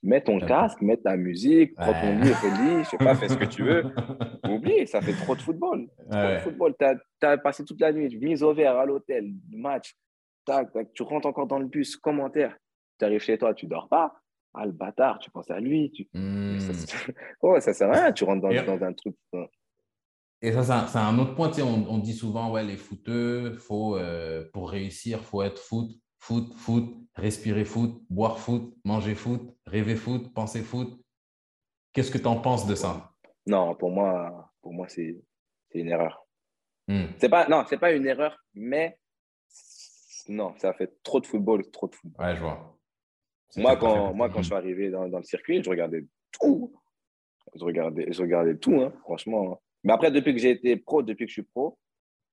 Mets ton casque, mets ta musique, prends ton lit fais je sais pas, fais ce que tu veux. Oublie, ça fait trop de football. Trop de football. Tu as, passé toute la nuit, mise au vert à l'hôtel, match, tac, tac, tu rentres encore dans le bus, commentaire. Tu arrives chez toi, tu dors pas. Ah, le bâtard, tu penses à lui. Tu... Hmm. Ça, oh, ça sert à rien, tu rentres dans, dans un truc. Et ça, c'est un, autre point. On, on, dit souvent, ouais, les footeux, faut, euh, pour réussir, il faut être foot foot, foot, respirer foot, boire foot, manger foot, rêver foot, penser foot. Qu'est-ce que tu en penses de ça? Non, pour moi, pour moi c'est une erreur. Hmm. C'est pas, non, c'est pas une erreur, mais non, ça fait trop de football, trop de football. Ouais, je vois. Moi quand, moi, quand je suis arrivé dans, dans, le circuit, je regardais tout. Je regardais, je regardais tout, hein, franchement. Mais après, depuis que j'ai été pro, depuis que je suis pro,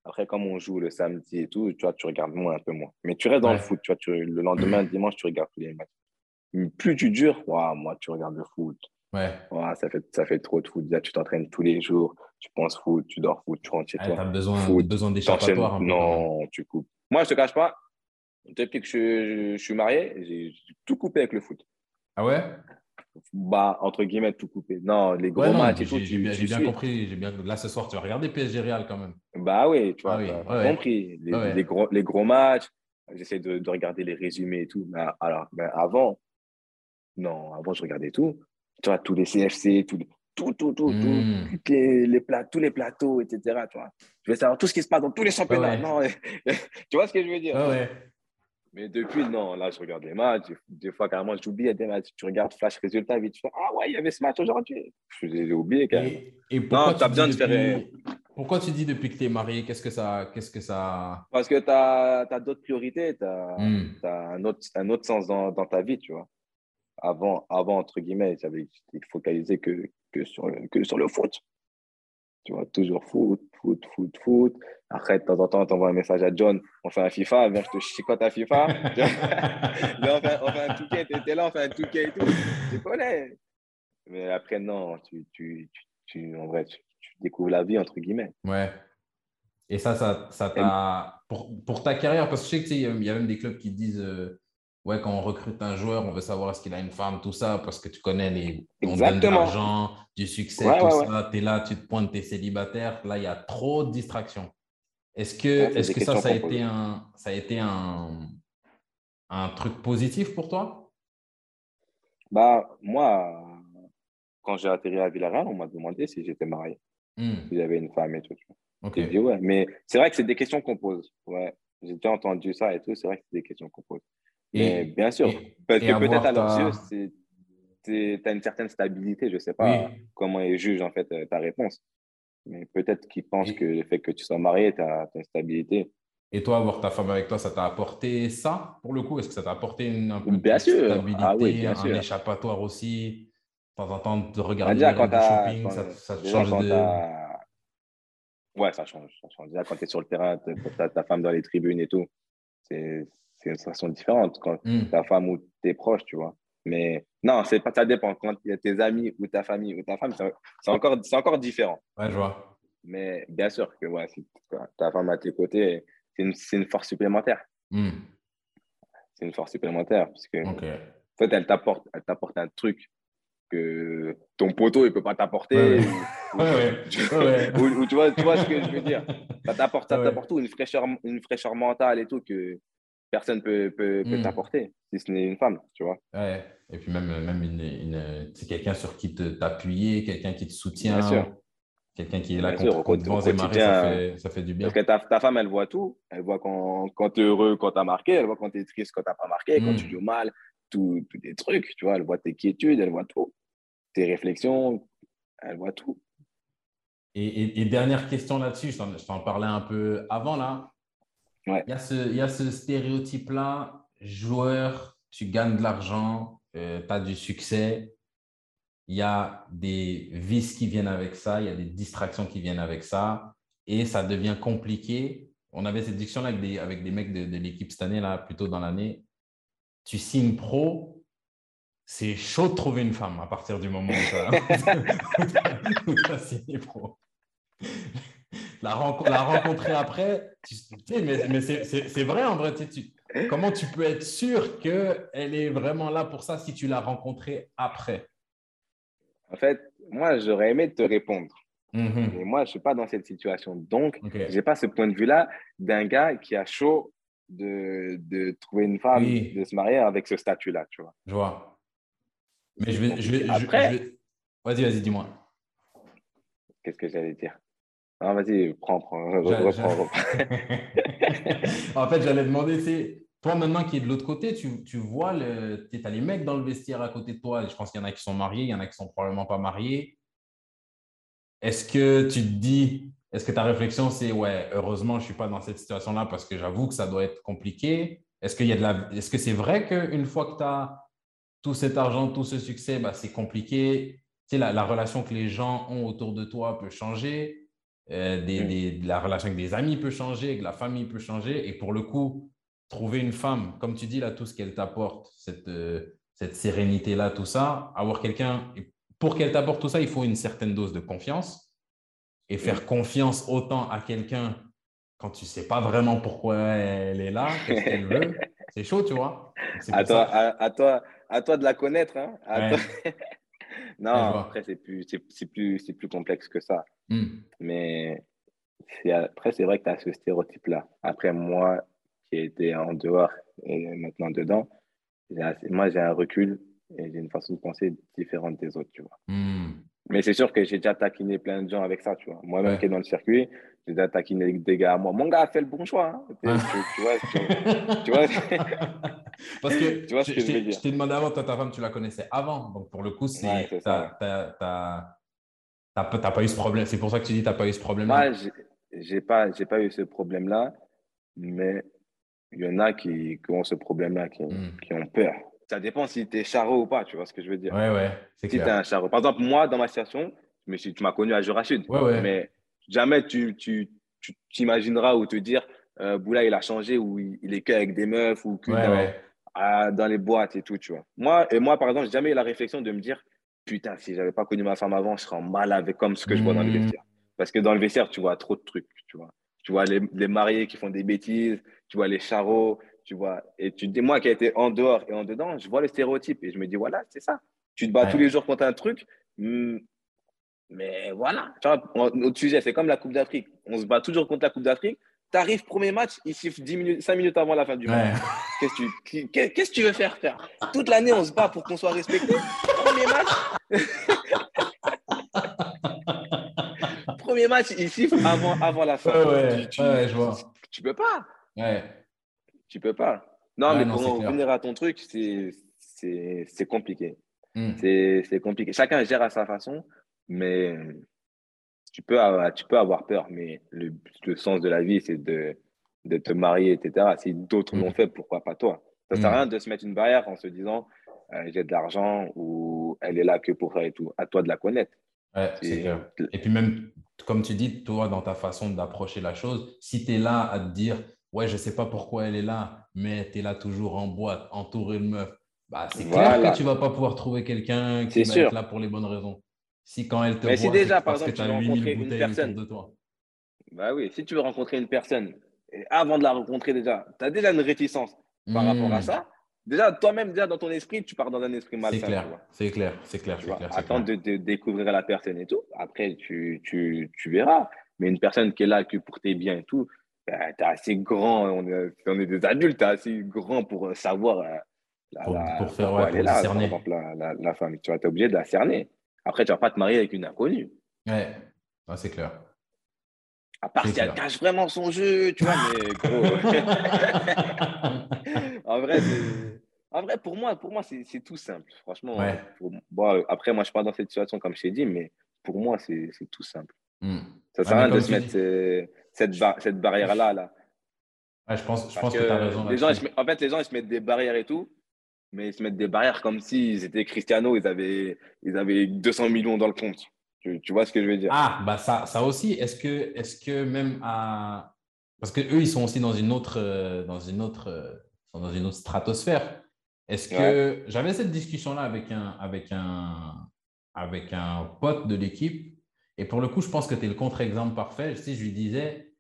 après, comme on joue le samedi et tout, tu vois, tu regardes moins, un peu moins. Mais tu restes dans le foot, tu vois, tu, le lendemain, dimanche, tu regardes tous les matchs. Plus tu dures, moi, tu regardes le foot. Ouais. ça, fait, ça fait trop de foot. Là, tu t'entraînes tous les jours, tu penses foot, tu dors foot, tu rentres chez toi. Tu as besoin, besoin d'échappatoire. Non, tu coupes. Moi, je te cache pas, depuis que je, je suis marié, j'ai tout coupé avec le foot. Ah ouais? Bah, entre guillemets, tout coupé. Non, les gros matchs et tout. J'ai bien, compris. J'ai bien... Là, ce soir, tu vas regarder PSG Real quand même. Bah oui, tu vois, ah compris. Les, les, gros, les gros matchs, j'essaie de, de, regarder les résumés et tout. Mais alors, ben avant, non, avant, je regardais tout. Tu vois, tous les CFC, tout, tout, tout, tout, hmm. les, les plats, tous les plateaux, etc. Tu vois. Je veux savoir tout ce qui se passe dans tous les championnats. Non, tu vois ce que je veux dire? Ouais. Mais depuis, non, là, je regarde les matchs. Des fois, carrément, j'oublie des matchs. Tu regardes flash résultat vite. Tu fais Ah ouais, il y avait ce match aujourd'hui. J'ai oublié carrément. Et, pourquoi, non, tu as besoin de faire... Pourquoi tu dis depuis que tu es marié Qu'est-ce que ça. Qu'est-ce que ça... Parce que tu as, as d'autres priorités. Tu as, hmm. un, autre, un autre sens dans, dans, ta vie, tu vois. Avant, avant entre guillemets, j'avais focalisé que, que, sur le, que sur le foot. Tu vois, toujours foot, foot, foot, foot. Après, de temps en temps, tu envoies un message à John, on fait un FIFA, viens, je te chicote à FIFA? on, fait, on fait un touquet, tu étais là, on fait un touquet et tout. Tu connais. Mais après, non, tu, tu, tu, en vrai, tu, découvres la vie, entre guillemets. Ouais. Et ça, ça, ça t'a. Pour, pour, ta carrière, parce que je sais qu'il y a même des clubs qui disent. Euh, ouais, quand on recrute un joueur, on veut savoir est-ce qu'il a une femme, tout ça, parce que tu connais les. On donne de l'argent, du succès, tout ça. Tu es là, tu te pointes, tu es célibataire. Là, il y a trop de distractions. Est-ce que, est -ce que ça, ça a, été un, ça a été un, un truc positif pour toi? Bah, moi, quand j'ai atterri à Villarreal, on m'a demandé si j'étais marié, hmm. si j'avais une femme et tout. J'ai dit ouais. Mais c'est vrai que c'est des questions qu'on pose. Ouais. J'ai déjà entendu ça et tout. C'est vrai que c'est des questions qu'on pose. Et, bien sûr, parce que peut-être à leurs yeux, tu as une certaine stabilité. Je ne sais pas comment ils jugent en fait euh, ta réponse. Mais peut-être qu'ils pensent que le fait que tu sois marié, tu as, une stabilité. Et toi, avoir ta femme avec toi, ça t'a apporté ça pour le coup? Est-ce que ça t'a apporté une, un peu bien de sûr. stabilité, ah oui, bien un échappatoire aussi De temps en temps, de regarder bah, le shopping, ça, ça change de. Ouais, ça change, ça change. Déjà, quand tu es sur le terrain, tu as ta femme dans les tribunes et tout, c'est une sensation différente. Quand hmm. ta femme ou tes proches, tu vois. Mais non, pas, ça dépend. Quand il y a tes amis ou ta famille ou ta femme, c'est encore, encore différent. Ouais, je vois. Mais bien sûr que ouais, si ta femme à tes côtés, c'est une, une, force supplémentaire. Hmm. C'est une force supplémentaire parce que en fait, elle t'apporte, elle t'apporte un truc que ton poteau il peut pas t'apporter. Ou, tu vois, tu vois ce que je veux dire. Ça t'apporte, ça t'apporte tout, une fraîcheur, une fraîcheur mentale et tout que personne peut, peut, peut hmm. t'apporter si ce n'est une femme, tu vois. Ouais. Et puis même, même une, quelqu'un sur qui t'appuyer, quelqu'un qui te soutient. Bien sûr. Quelqu'un qui est là contre, vents et marées, ça fait, ça fait, du bien. Parce que ta, ta, femme, elle voit tout. Elle voit quand, quand tu es heureux, quand tu as marqué. Elle voit quand tu es triste, quand tu n'as pas marqué. Quand tu hmm. joues mal, tous les trucs. Tu vois, elle voit tes quiétudes, elle voit tout. Tes réflexions, elle voit tout. Et, et, dernière question là-dessus, je t'en parlais un peu avant là. Il, y a ce, il y a ce stéréotype-là, joueur, tu gagnes de l'argent, euh, tu as du succès, il y a des vices qui viennent avec ça, il y a des distractions qui viennent avec ça, et ça devient compliqué. On avait cette discussion avec des, avec des mecs de, l'équipe cette année, là, plutôt dans l'année. Tu signes pro, c'est chaud de trouver une femme à partir du moment où tu as, signé pro. La, rencontrer après, tu, sais, mais, mais c'est vrai en vrai. Tu, comment tu peux être sûr qu'elle est vraiment là pour ça si tu l'as rencontrée après? En fait, moi, j'aurais aimé te répondre. Mhm. Mais moi, je ne suis pas dans cette situation. Donc, je n'ai pas ce point de vue-là d'un gars qui a chaud de, de trouver une femme, de se marier avec ce statut-là, tu vois. Je vois. Mais je vais... Je vais Après... Vas-y, vas-y, dis-moi. Qu'est-ce que j'allais dire? Non, vas-y, prends, prends, reprends, en fait, j'allais demander, c'est toi, maintenant qui est de l'autre côté, tu, tu vois, tu as les mecs dans le vestiaire à côté de toi. Je pense qu'il y en a qui sont mariés, il y en a qui sont probablement pas mariés. Est-ce que tu te dis, est-ce que ta réflexion, c'est ouais, heureusement, je ne suis pas dans cette situation-là parce que j'avoue que ça doit être compliqué. Est-ce qu'il y a de la... Est-ce que c'est vrai qu'une fois que tu as tout cet argent, tout ce succès, bah, c'est compliqué? Tu sais, la, la, relation que les gens ont autour de toi peut changer. Euh, des, des, la relation avec des amis peut changer, que la famille peut changer. Et pour le coup, trouver une femme, comme tu dis là, tout ce qu'elle t'apporte, cette, euh, cette sérénité-là, tout ça, avoir quelqu'un, pour qu'elle t'apporte tout ça, il faut une certaine dose de confiance. Et faire confiance autant à quelqu'un quand tu ne sais pas vraiment pourquoi elle est là, qu'est-ce qu'elle veut, c'est chaud, tu vois. À toi, à, toi, à toi de la connaître. Hein non, après, c'est plus, plus, plus complexe que ça. Hmm. Mais après, c'est vrai que tu as ce stéréotype-là. Après, moi, qui était en dehors et maintenant dedans, moi, j'ai un recul et j'ai une façon de penser différente des autres, tu vois. Hmm. Mais c'est sûr que j'ai déjà taquiné plein de gens avec ça, tu vois. Moi-même qui est dans le circuit, j'ai déjà taquiné des gars à moi. Mon gars a fait le bon choix. Hein. Tu, vois, tu, vois Parce que tu vois ce que. Je t'ai demandé avant, toi, ta femme, tu la connaissais avant. Donc, pour le coup, c'est ouais, t'as pas eu ce problème. C'est pour ça que tu dis que tu n'as pas eu ce problème-là. Moi, j'ai pas, pas eu ce problème-là. Mais il y en a qui, qui ont ce problème-là, qui, hmm. qui, ont peur. Ça dépend si tu es charreau ou pas, tu vois ce que je veux dire. Ouais, ouais. Si tu es un charreau. Par exemple, moi, dans ma situation, mais tu m'as connu à Jurachid. Ouais, ouais. Mais jamais tu, tu, t'imagineras ou te dire, euh, Boula, il a changé ou il, il est qu'avec des meufs ou que dans, dans, les boîtes et tout, tu vois. Moi, et moi, par exemple, j'ai jamais eu la réflexion de me dire, putain, si j'avais pas connu ma femme avant, je serais en mal avec comme ce que je vois dans le hmm. vestiaire. Parce que dans le vestiaire, tu vois trop de trucs, tu vois. Tu vois les, les mariés qui font des bêtises, tu vois les charros, tu vois. Et tu dis, moi qui ai été en dehors et en dedans, je vois le stéréotype et je me dis, voilà, c'est ça. Tu te bats tous les jours contre un truc, hmm, mais voilà. Tu vois, notre sujet, c'est comme la Coupe d'Afrique. On se bat toujours contre la Coupe d'Afrique. Tu arrives, premier match, il siffle 10 minutes, 5 minutes avant la fin du match. Qu'est-ce que tu, veux faire faire Toute l'année, on se bat pour qu'on soit respecté. Premier match. premier match, il siffle avant, avant la fin. Ouais, tu, je vois. Tu peux pas. Ouais. Tu peux pas. Non, mais pour revenir à ton truc, c'est compliqué. Hmm. C'est compliqué. Chacun gère à sa façon, mais tu peux avoir, tu peux avoir peur. Mais le, le sens de la vie, c'est de, de te marier, etc. Si d'autres l'ont hmm. fait, pourquoi pas toi? Ça sert à hmm. rien de se mettre une barrière en se disant j'ai de l'argent ou elle est là que pour faire et tout. À toi de la connaître. Ouais, et puis même, comme tu dis, toi, dans ta façon d'approcher la chose, si tu es là à te dire ouais, je ne sais pas pourquoi elle est là, mais tu es là toujours en boîte, entouré de meufs. Bah, c'est clair que tu ne vas pas pouvoir trouver quelqu'un qui va être là pour les bonnes raisons. Si quand elle te Mais voit, si déjà, par parce exemple, que tu as veux 8000 rencontrer une bouteilles personne, autour de toi. bah oui, si tu veux rencontrer une personne, avant de la rencontrer déjà, tu as déjà une réticence par rapport à Hmm, ça. Déjà, toi-même, déjà dans ton esprit, tu pars dans un esprit C'est malsain, tu clair, c'est clair, c'est clair, Tu c'est clair, clair. de, de découvrir la personne et tout. Après, tu, tu, tu verras. Mais une personne qui est là que pour tes biens et tout, bah, t'es assez grand. On est, on est des adultes, t'es assez grand pour euh, savoir euh, la- Pour, la- pour faire, pourquoi ouais, elle pour est là, par discerner. exemple, la, la, la femme. Tu vois, t'es obligé de la cerner. Après, tu vas pas te marier avec une inconnue. Ouais, Ouais, c'est clair. À part si elle cache vraiment son jeu, tu vois, mais gros. en vrai, c'est- en vrai, pour moi, pour moi c'est tout simple. Franchement, Ouais. pour- bon, après, moi, je suis pas dans cette situation, comme je t'ai dit, mais pour moi, c'est tout simple. Hmm. Ça sert à rien de se mettre euh, cette, cette barrière-là. Là. ouais, je pense, je Parce pense que tu as raison les gens, ils se en fait, les gens, ils se mettent des barrières et tout, mais ils se mettent des barrières comme s'ils étaient Cristiano, ils avaient, ils avaient 200 millions dans le compte. Tu, tu vois ce que je veux dire? Ah, bah ça, ça aussi, est-ce que, est-ce que même à... Parce que eux, ils sont aussi dans une autre, euh, dans une autre, euh, dans une autre stratosphère. Est-ce que j'avais cette discussion-là avec un, avec un, avec un pote de l'équipe, et pour le coup, je pense que tu es le contre-exemple parfait. Sais, je lui disais,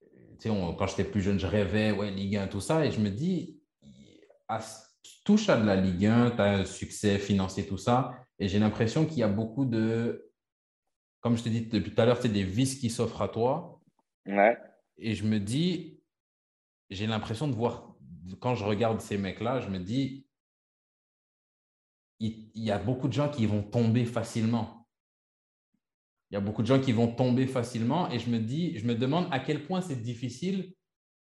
tu sais, on- quand j'étais plus jeune, je rêvais, ouais, Ligue 1, tout ça, et je me dis, à- tu touches à de la Ligue 1, tu as un succès financier, tout ça, et j'ai l'impression qu'il y a beaucoup de, comme je te dis depuis tout à l'heure, c'est des vices qui s'offrent à toi. Ouais. Et je me dis, j'ai l'impression de voir, quand je regarde ces mecs-là, je me dis, il, y a beaucoup de gens qui vont tomber facilement. Il y a beaucoup de gens qui vont tomber facilement et je me dis, je me demande à quel point c'est difficile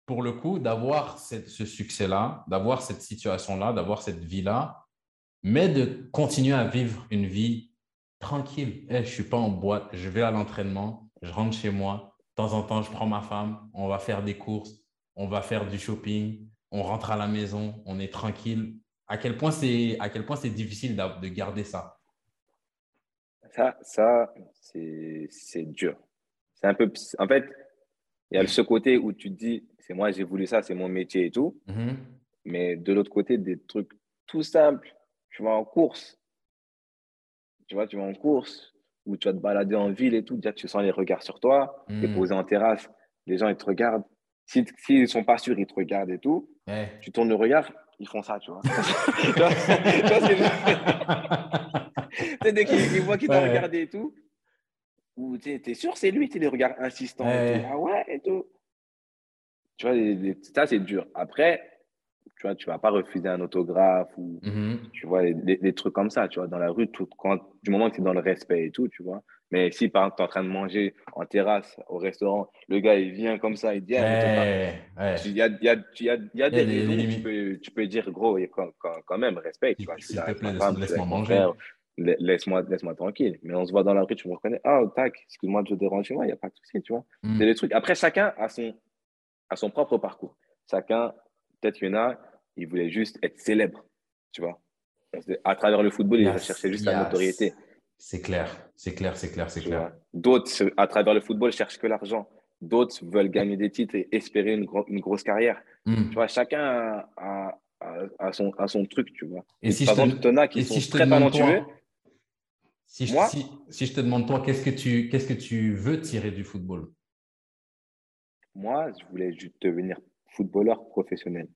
pour le coup d'avoir ce succès-là, d'avoir cette situation-là, d'avoir cette vie-là, mais de continuer à vivre une vie tranquille. Eh, je ne suis pas en boîte, je vais à l'entraînement, je rentre chez moi, de temps en temps, je prends ma femme, on va faire des courses, on va faire du shopping, on rentre à la maison, on est tranquille. À quel point c'est à quel point c'est difficile de garder ça? Ça, ça c'est c'est dur. C'est un peu. En fait, il y a ce côté où tu te dis, c'est moi, j'ai voulu ça, c'est mon métier et tout. Mhm. Mais de l'autre côté, des trucs tout simples. Tu vas en course. Tu vois, tu vas en course où tu vas te balader en ville et tout. Déjà, tu sens les regards sur toi. Tu es Mm. posé en terrasse. Les gens, ils te regardent. Si- S'ils ne sont pas sûrs, ils te regardent et tout. Tu tournes le regard, ils font ça, tu vois. tu dès qu'ils ils voient qu'il t'a Ouais. regardé et tout, ou tu es sûr, c'est lui, tu les regards insistants et Ouais. tout. Ah ouais, et tout. Tu vois, les- les- ça, c'est dur. Après, tu vois, tu vas pas refuser un autographe ou Mhm. tu vois, des, trucs comme ça, tu vois, dans la rue, tout, quand, du moment que tu es dans le respect et tout, tu vois. Mais si, par exemple, tu es en train de manger en terrasse, au restaurant, le gars, il vient comme ça, il dit, ah. Il y a, il il il des où tu limites. peux, tu peux dire, gros, et quand, quand, quand même, respect, tu vois. Je suis S'il te plaît, laisse-moi manger. laisse-moi laisse tranquille. Mais on se voit dans la rue, tu me reconnais, ah, tac, excuse-moi de te déranger, moi, il n'y a pas de souci, tu vois. Mm. C'est des trucs. Après, chacun a son, a son propre parcours. Chacun, peut-être qu'il y en a, il voulait juste être célèbre, tu vois. À travers le football, il Yes, cherchait juste yes. la notoriété. C'est clair, c'est clair, c'est clair, c'est clair. D'autres, à travers le football, cherchent que l'argent. D'autres veulent gagner des titres et espérer une, gro- une grosse carrière. Mm. Tu vois, chacun a, a- a- a son, a son truc, tu vois. Et si par je te- exemple, t'en as qui et sont si je te très demande, toi, talentueux. Si je, Moi si, si je te demande, toi, qu'est-ce que tu, qu'est-ce que tu veux tirer du football? Moi, je voulais juste devenir footballeur professionnel.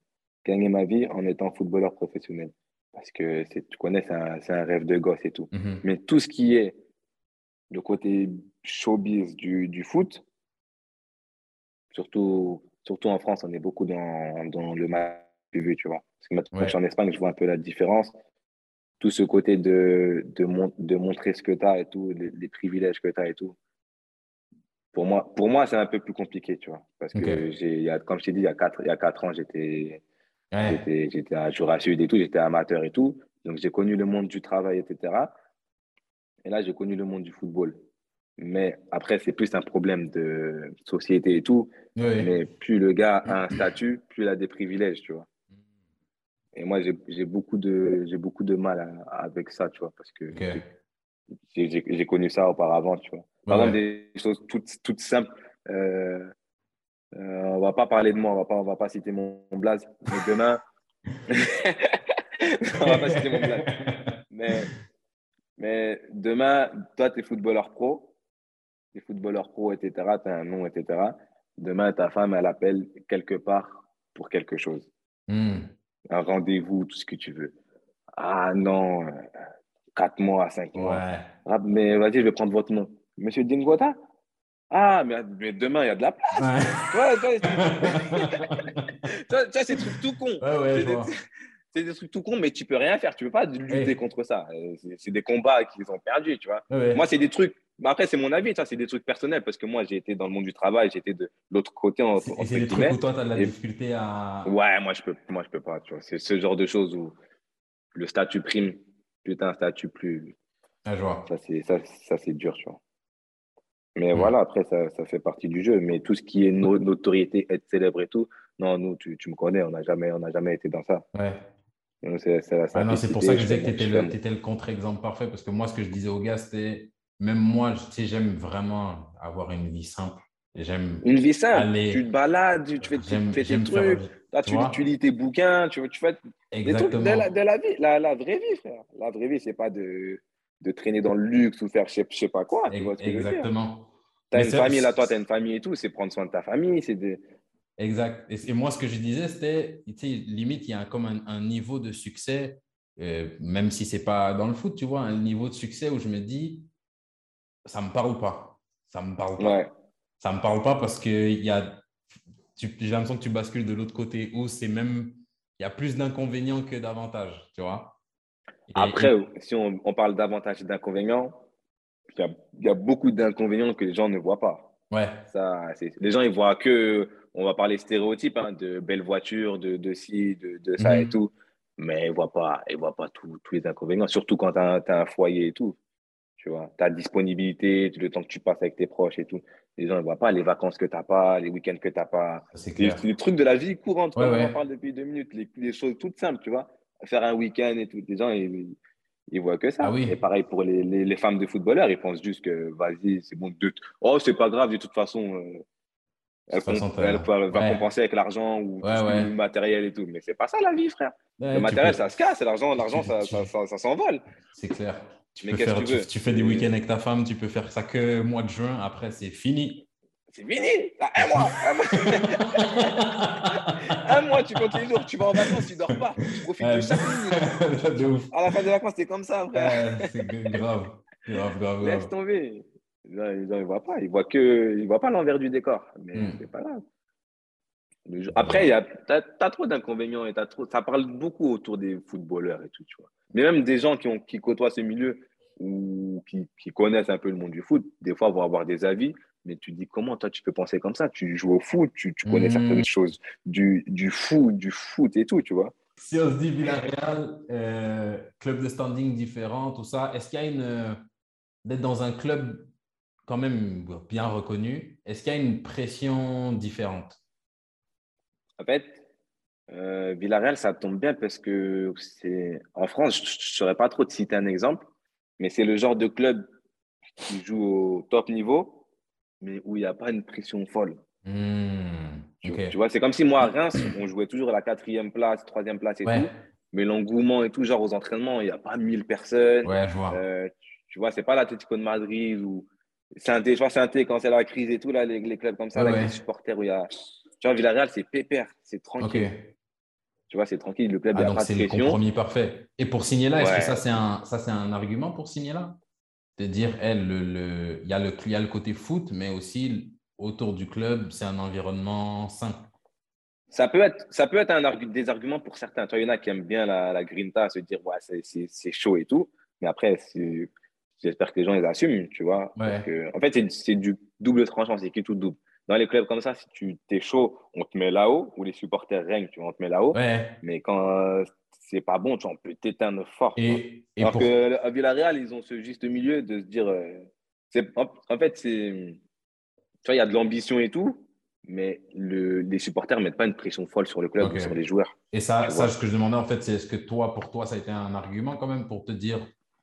Gagner ma vie en étant footballeur professionnel. Parce que tu connais, c'est un, rêve de gosse et tout. Mhm. Mais tout ce qui est le côté showbiz du, du foot, surtout, surtout en France, on est beaucoup dans, dans le match vu, tu vois. Parce que maintenant, Ouais. je suis en Espagne, je vois un peu la différence. Tout ce côté de, de, mon- de montrer ce que tu as et tout, les, les privilèges que tu as et tout. Pour moi, pour moi c'est un peu plus compliqué, tu vois. Parce que, j'ai, comme je t'ai dit, il y a quatre, il y a quatre ans, j'étais Ouais. J'étais, à Jura Sud et tout, j'étais amateur et tout. Donc, j'ai connu le monde du travail, etc. Et là, j'ai connu le monde du football. Mais après, c'est plus un problème de société et tout. Oui. Mais plus le gars a un statut, plus il a des privilèges, tu vois. Et moi, j'ai, beaucoup de, beaucoup de mal à- avec ça, tu vois, parce que Ok. j'ai, connu ça auparavant, tu vois. Par Ouais. exemple, des choses toutes, toutes simples. Euh, on va pas parler de moi, on va pas, on va pas citer mon, mon blaze. Mais demain, on va pas citer mon blaze. Mais Mais demain, toi, tu es footballeur pro, tu es footballeur pro, etc., tu as un nom, etc. Demain, ta femme, elle appelle quelque part pour quelque chose. Hmm. Un rendez-vous, tout ce que tu veux. Ah non, euh, quatre mois, cinq mois. Ouais. Ah, mais vas-y, je vais prendre votre nom. Monsieur Dingota Ah, mais, mais demain, il y a de la place. Ouais. Vois, tu vois, c'est des trucs tout con. Ouais, ouais, C'est des- vois. c'est des trucs tout cons, mais tu peux rien faire. Tu peux pas lutter Ouais. contre ça. Euh, C'est c'est des combats qu'ils ont perdus, tu vois. Ouais, ouais. Moi, c'est des trucs. Après, c'est mon avis, ça, c'est des trucs personnels parce que moi, j'ai été dans le monde du travail, été de l'autre côté, en, C'est- Et entre c'est des trucs où toi, tu as de la difficulté à. Ouais, moi, je peux, moi, je peux pas, tu vois. C'est ce genre de choses où le statut prime, t'as un statut, plus. Ah, je vois. Ça, c'est ça, ça, c'est dur, tu vois. Mais Hmm. voilà, après, ça, ça fait partie du jeu. Mais tout ce qui est no- notoriété, être célèbre et tout, non, nous, tu, tu me connais, on n'a jamais, on jamais été dans ça. Ouais. C'est Ah pour ça que je disais que tu étais, le, fais t'étais le contre-exemple parfait. Parce que moi, ce que je disais aux gars, c'était même moi, tu sais, j'aime vraiment avoir une vie simple. J'aime. Une vie simple, tu te balades, tu fais, tu fais tes trucs, faire- là, tu tu, lis tes bouquins, tu, tu fais des trucs Exactement. de la, de la vie, la, la vraie vie, frère. La vraie vie, c'est pas de, de traîner dans le luxe ou faire je sais, je sais pas quoi, tu vois ce que. Exactement. T'as Mais une famille, là, toi, t'as une famille et tout, c'est prendre soin de ta famille, c'est de... Exact. Et, moi, ce que je disais, c'était, tu limite, il y a comme un, un niveau de succès, euh, même si c'est pas dans le foot, tu vois, un niveau de succès où je me dis, ça me parle pas? Ça me parle pas. Ouais. Ça me parle pas parce que il y a, tu- j'ai l'impression que tu bascules de l'autre côté où c'est même, il y a plus d'inconvénients que d'avantages, tu vois? Après, et- si on, on parle davantage et d'inconvénients, il y a, il y a beaucoup d'inconvénients que les gens ne voient pas. ouais, Ça, les gens, ils voient que, on va parler stéréotypes, hein, de belles voitures, de, de ci, de, de ça Mhm. et tout, mais ils ne voient pas, ils voient pas tous tous les inconvénients, surtout quand tu as, un foyer et tout. Tu vois, ta disponibilité, le temps que tu passes avec tes proches et tout. Les gens ne voient pas les vacances que tu n'as pas, les week-ends que tu n'as pas. c'est Les, trucs de la vie courante, Ouais, on en parle depuis deux minutes, les, les choses toutes simples, tu vois. Faire un week-end et tout. Les gens, ils, ils voient que ça. Ah oui. Et pareil pour les, les, les femmes de footballeurs, ils pensent juste que vas-y, c'est bon. De... Oh, c'est pas grave, de toute façon. euh, elle, comp- va, compenser avec l'argent ou tout Ouais, ouais. matériel et tout. Mais c'est pas ça la vie, frère. Le matériel, peux- ça se casse. L'argent, l'argent ça, tu- ça, ça, ça s'envole. C'est clair. Tu, Mais peux qu'est-ce faire, que tu tu, fais des week-ends avec ta femme, tu peux faire ça que mois de juin, après c'est fini. C'est fini. T'as un mois. Un mois. Un mois, tu comptes les jours. Tu vas en vacances, tu dors pas. Tu profites de chaque minute. de ouf. À la fin des vacances, c'est comme ça, frère. Ouais, c'est grave. Grave, grave, Laisse grave. tomber. Gens, ils voient pas. Ils voient que, ils voient pas l'envers du décor. Mais Hmm. c'est pas grave. Après, il y a, t'as, t'as trop d'inconvénients et t'as trop, ça parle beaucoup autour des footballeurs et tout, tu vois. Mais même des gens qui ont, qui côtoient ce milieu ou qui, qui connaissent un peu le monde du foot, des fois vont avoir des avis. Mais tu dis comment toi tu peux penser comme ça? Tu joues au foot, tu, tu connais Hmm. certaines choses du, du foot, du foot et tout, tu vois. Si on se dit Villarreal, euh, club de standing différent, tout ça, est-ce qu'il y a une. euh, D'être dans un club quand même bien reconnu, est-ce qu'il y a une pression différente? En fait, euh, Villarreal, ça tombe bien parce que c'est en France, je ne saurais pas trop te citer un exemple, mais c'est le genre de club qui joue au top niveau, mais où il n'y a pas une pression folle. Hmm, Tu, vois, c'est comme si moi, à Reims, on jouait toujours à la quatrième place, troisième place et Ouais, tout, mais l'engouement et tout, genre aux entraînements, il n'y a pas 1000 personnes. ouais, je vois. Euh, tu, vois, c'est pas l'Atlético de Madrid ou Saint-Étienne, je vois Saint-Étienne quand c'est la crise et tout, là, les, les clubs comme ça, Ouais, avec ouais. les supporters où il y a. Tu vois, Villarreal, c'est pépère, c'est tranquille. Tu vois, c'est tranquille. Le club, Ah, donc c'est le compromis parfait. Et pour signer là, est-ce que ça c'est un, ça, c'est un argument pour signer là? De dire, elle, le, le- il, y a le, il y a le côté foot, mais aussi autour du club, c'est un environnement sain. Ça peut être, ça peut être un des arguments pour certains. Il y en a qui aiment bien la, la grinta, se dire, ouais, c'est- chaud et tout. Mais après, j'espère que les gens les assument, tu vois. Ouais. Parce que, en fait, c'est- du double tranchant, c'est qui tout double. Dans les clubs comme ça, si tu es chaud, on te met là-haut, où les supporters règnent, tu vois, on te met là-haut. Ouais. Mais quand euh, c'est pas bon, tu vois, on peut t'éteindre fort. Et, et Alors pour... qu'à Villarreal, ils ont ce juste milieu de se dire. euh, c'est, en, en fait, c'est. Tu vois, il y a de l'ambition et tout, mais le, les supporters ne mettent pas une pression folle sur le club ou sur les joueurs. Et ça, ça, ce que je demandais en fait, c'est est-ce que toi, pour toi, ça a été un argument quand même pour te dire,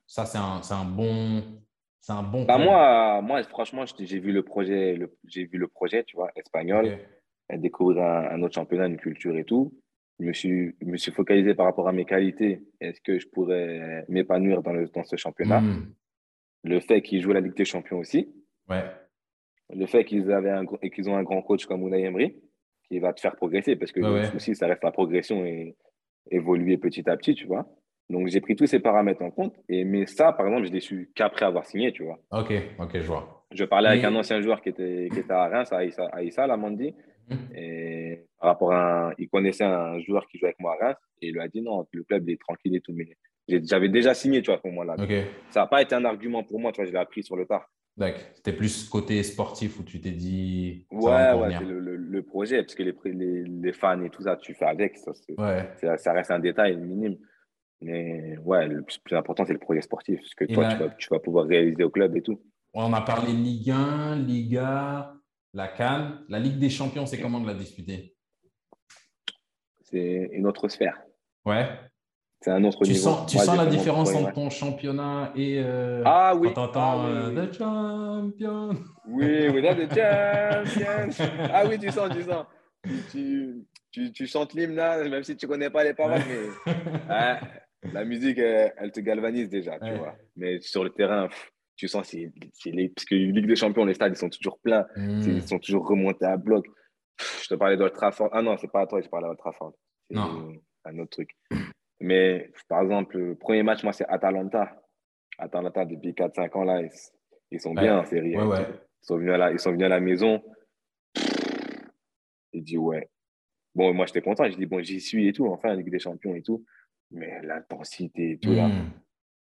ça c'est un, un bon, c'est un bon Bah, moi, moi, franchement, j'ai vu le projet, le- j'ai vu le projet, tu vois, espagnol, découvrir un, un autre championnat, une culture et tout. Je me suis, je me suis focalisé par rapport à mes qualités. Est-ce que je pourrais m'épanouir dans, le, dans ce championnat? Hmm. Le fait qu'ils jouent la Ligue des Champions aussi. Ouais. Le fait qu'ils avaient un, et qu'ils ont un grand coach comme Unai Emery qui va te faire progresser parce que Ouais, le souci, ça reste la progression et évoluer petit à petit, tu vois. Donc, j'ai pris tous ces paramètres en compte. Et, mais ça, par exemple, je l'ai su qu'après avoir signé, tu vois. Ok, ok, je vois. Je parlais avec un ancien joueur qui était, qui était à Reims, Aïssa, Aïssa Lamandi. Mhm. Et par rapport à un, il connaissait un joueur qui jouait avec moi à Reims et il lui a dit non, le club il est tranquille et tout. Mais j'avais déjà signé, tu vois, à ce moment-là. Ok, Ça n'a pas été un argument pour moi, tu vois, je l'ai appris sur le tard. d'accord. C'était plus côté sportif où tu t'es dit. Ouais, ouais, c'est le, le- le projet, parce que les, les, les fans et tout ça, tu fais avec, ça, Ouais. ça, ça reste un détail minime. Mais ouais, le plus, plus important, c'est le projet sportif, ce que Et toi, là- tu, vas, tu vas pouvoir réaliser au club et tout. On a parlé Ligue 1, Liga, la Cannes. La Ligue des Champions, c'est comment de la disputer? C'est une autre sphère. Ouais. C'est un autre Tu niveau. sens, tu sens la différence entre ton championnat et euh, Ah oui. quand t'entends Ah oui, euh, oui. The Champion Oui, oui, là, the champions. Ah oui, tu sens, tu sens. Tu, tu, tu chantes l'hymne là, même si tu connais pas les paroles, mais ah, la musique, elle, elle te galvanise déjà, tu Ouais. vois. Mais sur le terrain, pff, tu sens, c'est, les, parce que Ligue des Champions, les stades, ils sont toujours pleins, c'est- ils sont toujours remontés à bloc. Pff, Je te parlais d'Old Trafford. Ah non, c'est pas à toi, je parlais d'Old Trafford. C'est Non. un autre truc. Mais par exemple, le premier match, moi, c'est Atalanta. Atalanta, depuis 4-5 ans, là, ils, ils sont Ouais. bien en série. Ouais, hein. ouais. Ils sont venus à la, ils sont venus à la maison. Il dit ouais. Bon, moi j'étais content. Je dis bon, j'y suis et tout, enfin, Ligue des Champions et tout. Mais l'intensité et tout, là, Hmm.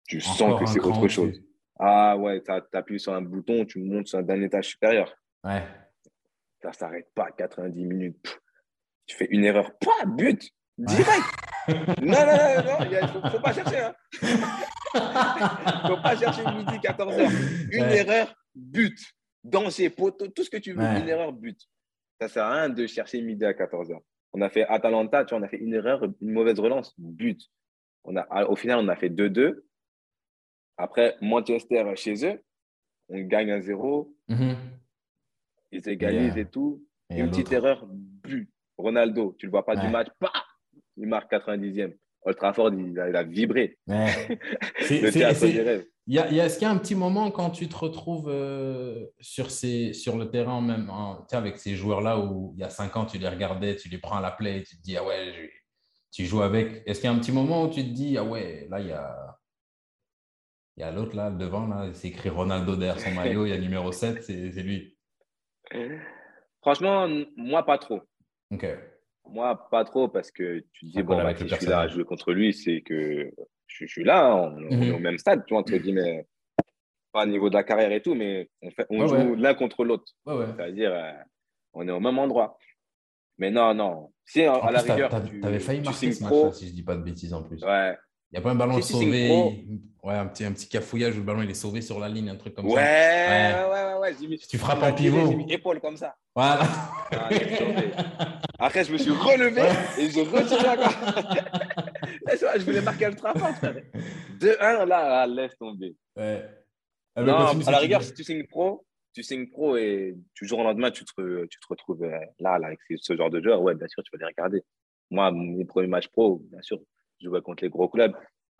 tu Encore sens que c'est autre chose. Ah ouais, tu appuies sur un bouton, tu montes sur- d'un étage supérieur. Ouais. Ça s'arrête pas 90 minutes. Pff, tu fais une erreur, pas but, direct. non, non, non, non, il faut, faut pas chercher. Hein. faut pas chercher midi, 14h. Une Ouais. erreur, but. Danger, poteau, tout ce que tu veux, Ouais. une erreur, but. Ça sert à rien de chercher midi à 14h. On a fait Atalanta, tu vois, on a fait une erreur, une mauvaise relance, but. On a, au final, on a fait 2-2. Après, Manchester chez eux, on gagne un 0, Mhm. ils égalisent Et, et tout. Et Une petite erreur, but. Ronaldo, tu ne le vois pas du match, bah, il marque 90e. Old Trafford, il a, il a vibré. Ouais. Le. Il y a, il y a- Est-ce qu'il y a un petit moment quand tu te retrouves euh, sur, ces, sur le terrain, même sais, avec ces joueurs-là où il y a cinq ans, tu les regardais, tu les prends à la play et tu te dis, ah ouais, je- tu joues avec. Est-ce qu'il y a un petit moment où tu te dis, ah ouais, là, il y a, il y a l'autre là, devant, là, c'est écrit Ronaldo derrière son maillot, il y a numéro 7, c'est lui. Franchement, moi, pas trop. Ok. Moi, pas trop parce que tu te dis, bon, bah, si je suis là à jouer contre lui, c'est que je, je suis là, hein, on, on est Mhm. au même stade, tu vois, entre guillemets. Pas au niveau de la carrière et tout, mais on, fait, on Ouais, joue ouais. l'un contre l'autre. Ouais. C'est-à-dire, euh, on est au même endroit. Mais non, non. Si, En plus, rigueur, t'as- tu, t'avais failli tu marquer ce pro, match-là, si je dis pas de bêtises en plus. ouais, Il n'y a pas un ballon Si sauvé. Ouais, un petit, un petit cafouillage où le ballon il est sauvé sur la ligne, un truc comme Ouais, ça. ouais, ouais, ouais, ouais. J'ai mis- tu frappes j'ai en pivot. J'ai mis épaule comme ça. Voilà. Ah. Après, je me suis relevé et je retiré encore. Je voulais marquer le travail, frère. 2-1, là, laisse tomber. Ouais. Ah, non, continue, à la rigueur, si tu signes pro, tu signes pro et du jour au lendemain, tu te, tu te retrouves euh, là, là, avec ce- ce genre de joueur, ouais, bien sûr, tu vas les regarder. Moi, mes premiers matchs pro, bien sûr, je jouais contre les gros clubs.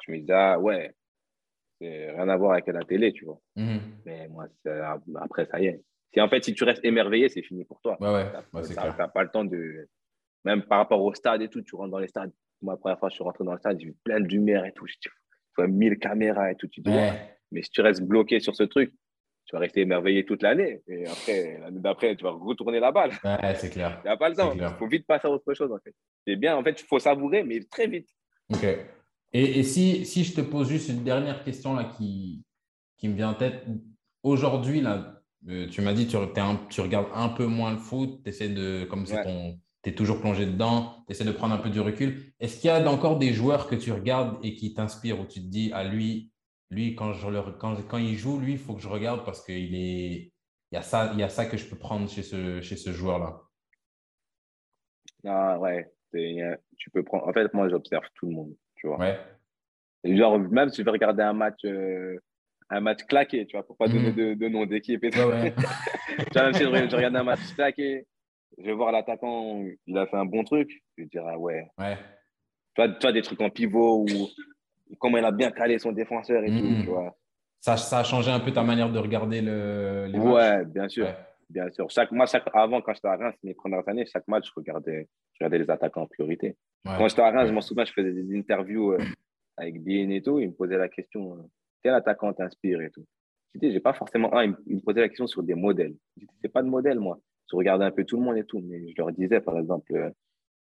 Je me disais, ah ouais, c'est rien à voir avec la télé, tu vois. Mhm. Mais moi, après, ça y est. Si en fait, si tu restes émerveillé, c'est fini pour toi. Ouais, ouais, clair. t'as pas le temps de. Même par rapport au stade et tout, tu rentres dans les stades. Moi, la première fois, je suis rentré dans le stade, j'ai vu plein de lumière et tout. Tu vois, 1000 caméras et tout. Tu dis, ouais. Mais si tu restes bloqué sur ce truc, tu vas rester émerveillé toute l'année. Et après, l'année d'après, tu vas retourner la balle. Ouais, c'est clair. Il n'y a pas le temps. Il faut vite passer à autre chose, en fait. C'est bien, en fait, il faut savourer, mais très vite. Ok. Et, et si, si je te pose juste une dernière question là qui, qui me vient en tête. Aujourd'hui, là, euh, tu m'as dit tu, un- tu regardes un peu moins le foot, essaies de, comme c'est Ouais. ton, tu es toujours plongé dedans, tu essaies de prendre un peu du recul. Est-ce qu'il y a encore des joueurs que tu regardes et qui t'inspirent où tu te dis, ah lui, lui quand, je le, quand, quand il joue, lui, il faut que je regarde parce qu'il est. Il y, a ça, il y a ça que je peux prendre chez ce, chez ce joueur-là? Ah, ouais. Tu peux prendre. En fait, moi, j'observe tout le monde. Tu vois. Ouais. Et Genre, même si tu veux regarder un match, euh, un match claqué, tu vois, pour pas donner Mhm. de, de nom d'équipe et tout. Ouais, ouais. Tu vois, même si je, je regarde un match claqué, je vais voir l'attaquant, il a fait un bon truc, je vais dire, ah ouais. Ouais. Tu vois, tu vois, des trucs en pivot ou comment il a bien calé son défenseur et tout, Mhm. tu vois. Ça, ça a changé un peu ta manière de regarder le, les matchs Ouais, bien sûr. Bien sûr. Chaque, moi, chaque, avant, quand j'étais à Reims, mes premières années, chaque match, je regardais, je regardais les attaquants en priorité. Ouais. Quand j'étais à Reims, je m'en souviens, je faisais des interviews euh, avec Bien et tout. Il me posait la question euh, quel attaquant t'inspire et tout. Je disais, j'ai pas forcément un. Il me- il posait la question sur des modèles. Je disais, c'est pas de modèle, moi. Je regardais un peu tout le monde et tout. Mais je leur disais, par exemple, euh,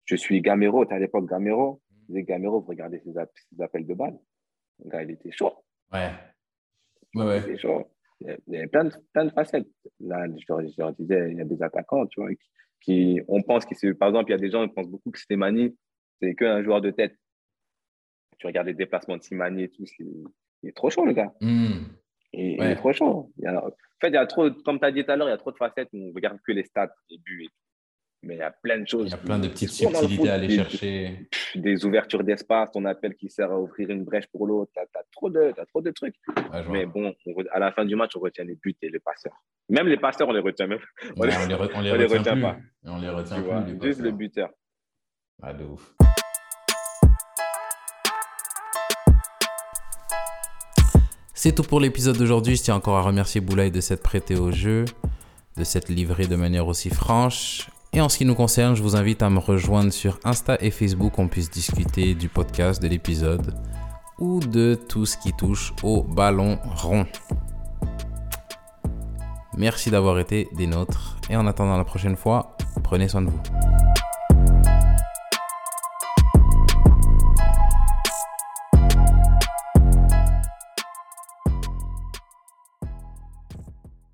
je suis Gamero. Tu à l'époque Gamero. Je disais, Gamero, vous regardez ses, app- ses appels de balles. Le gars, il était chaud. Ouais. Ouais, Il ouais. était chaud. Il y a- plein de, plein de facettes. Là, je leur, je disais, il y a des attaquants, tu vois, qui, qui- on pense que c'est, par exemple, il y a des gens qui pensent beaucoup que Slimani, c'est qu'un joueur de tête. Tu regardes les déplacements de Slimani et tout, c'est, il est trop chaud, le gars. Hmm. Il, est trop chaud. Il y a- en fait, il y a trop, comme tu as dit tout à l'heure, il y a trop de facettes où on regarde que les stats, les buts et tout. Mais il y a plein de choses. Il y a plein de petites subtilités foot. à aller Des- chercher. Des ouvertures d'espace, ton appel qui sert à ouvrir une brèche pour l'autre. Tu as, trop de, t'as trop de trucs. Mais bon, on à la fin du match, on retient les buts et les passeurs. Même les passeurs, on les retient même. on Ouais, les- on les, re- on les on les retient, pas. On les retient plus. vois, les juste le buteur. Ah, de ouf. C'est tout pour l'épisode d'aujourd'hui. Je tiens encore à remercier Boulaye de s'être prêté au jeu, de s'être livré de manière aussi franche. Et en ce qui nous concerne, je vous invite à me rejoindre sur Insta et Facebook, qu'on puisse discuter du podcast, de l'épisode ou de tout ce qui touche au ballon rond. Merci d'avoir été des nôtres et en attendant la prochaine fois, prenez soin de vous.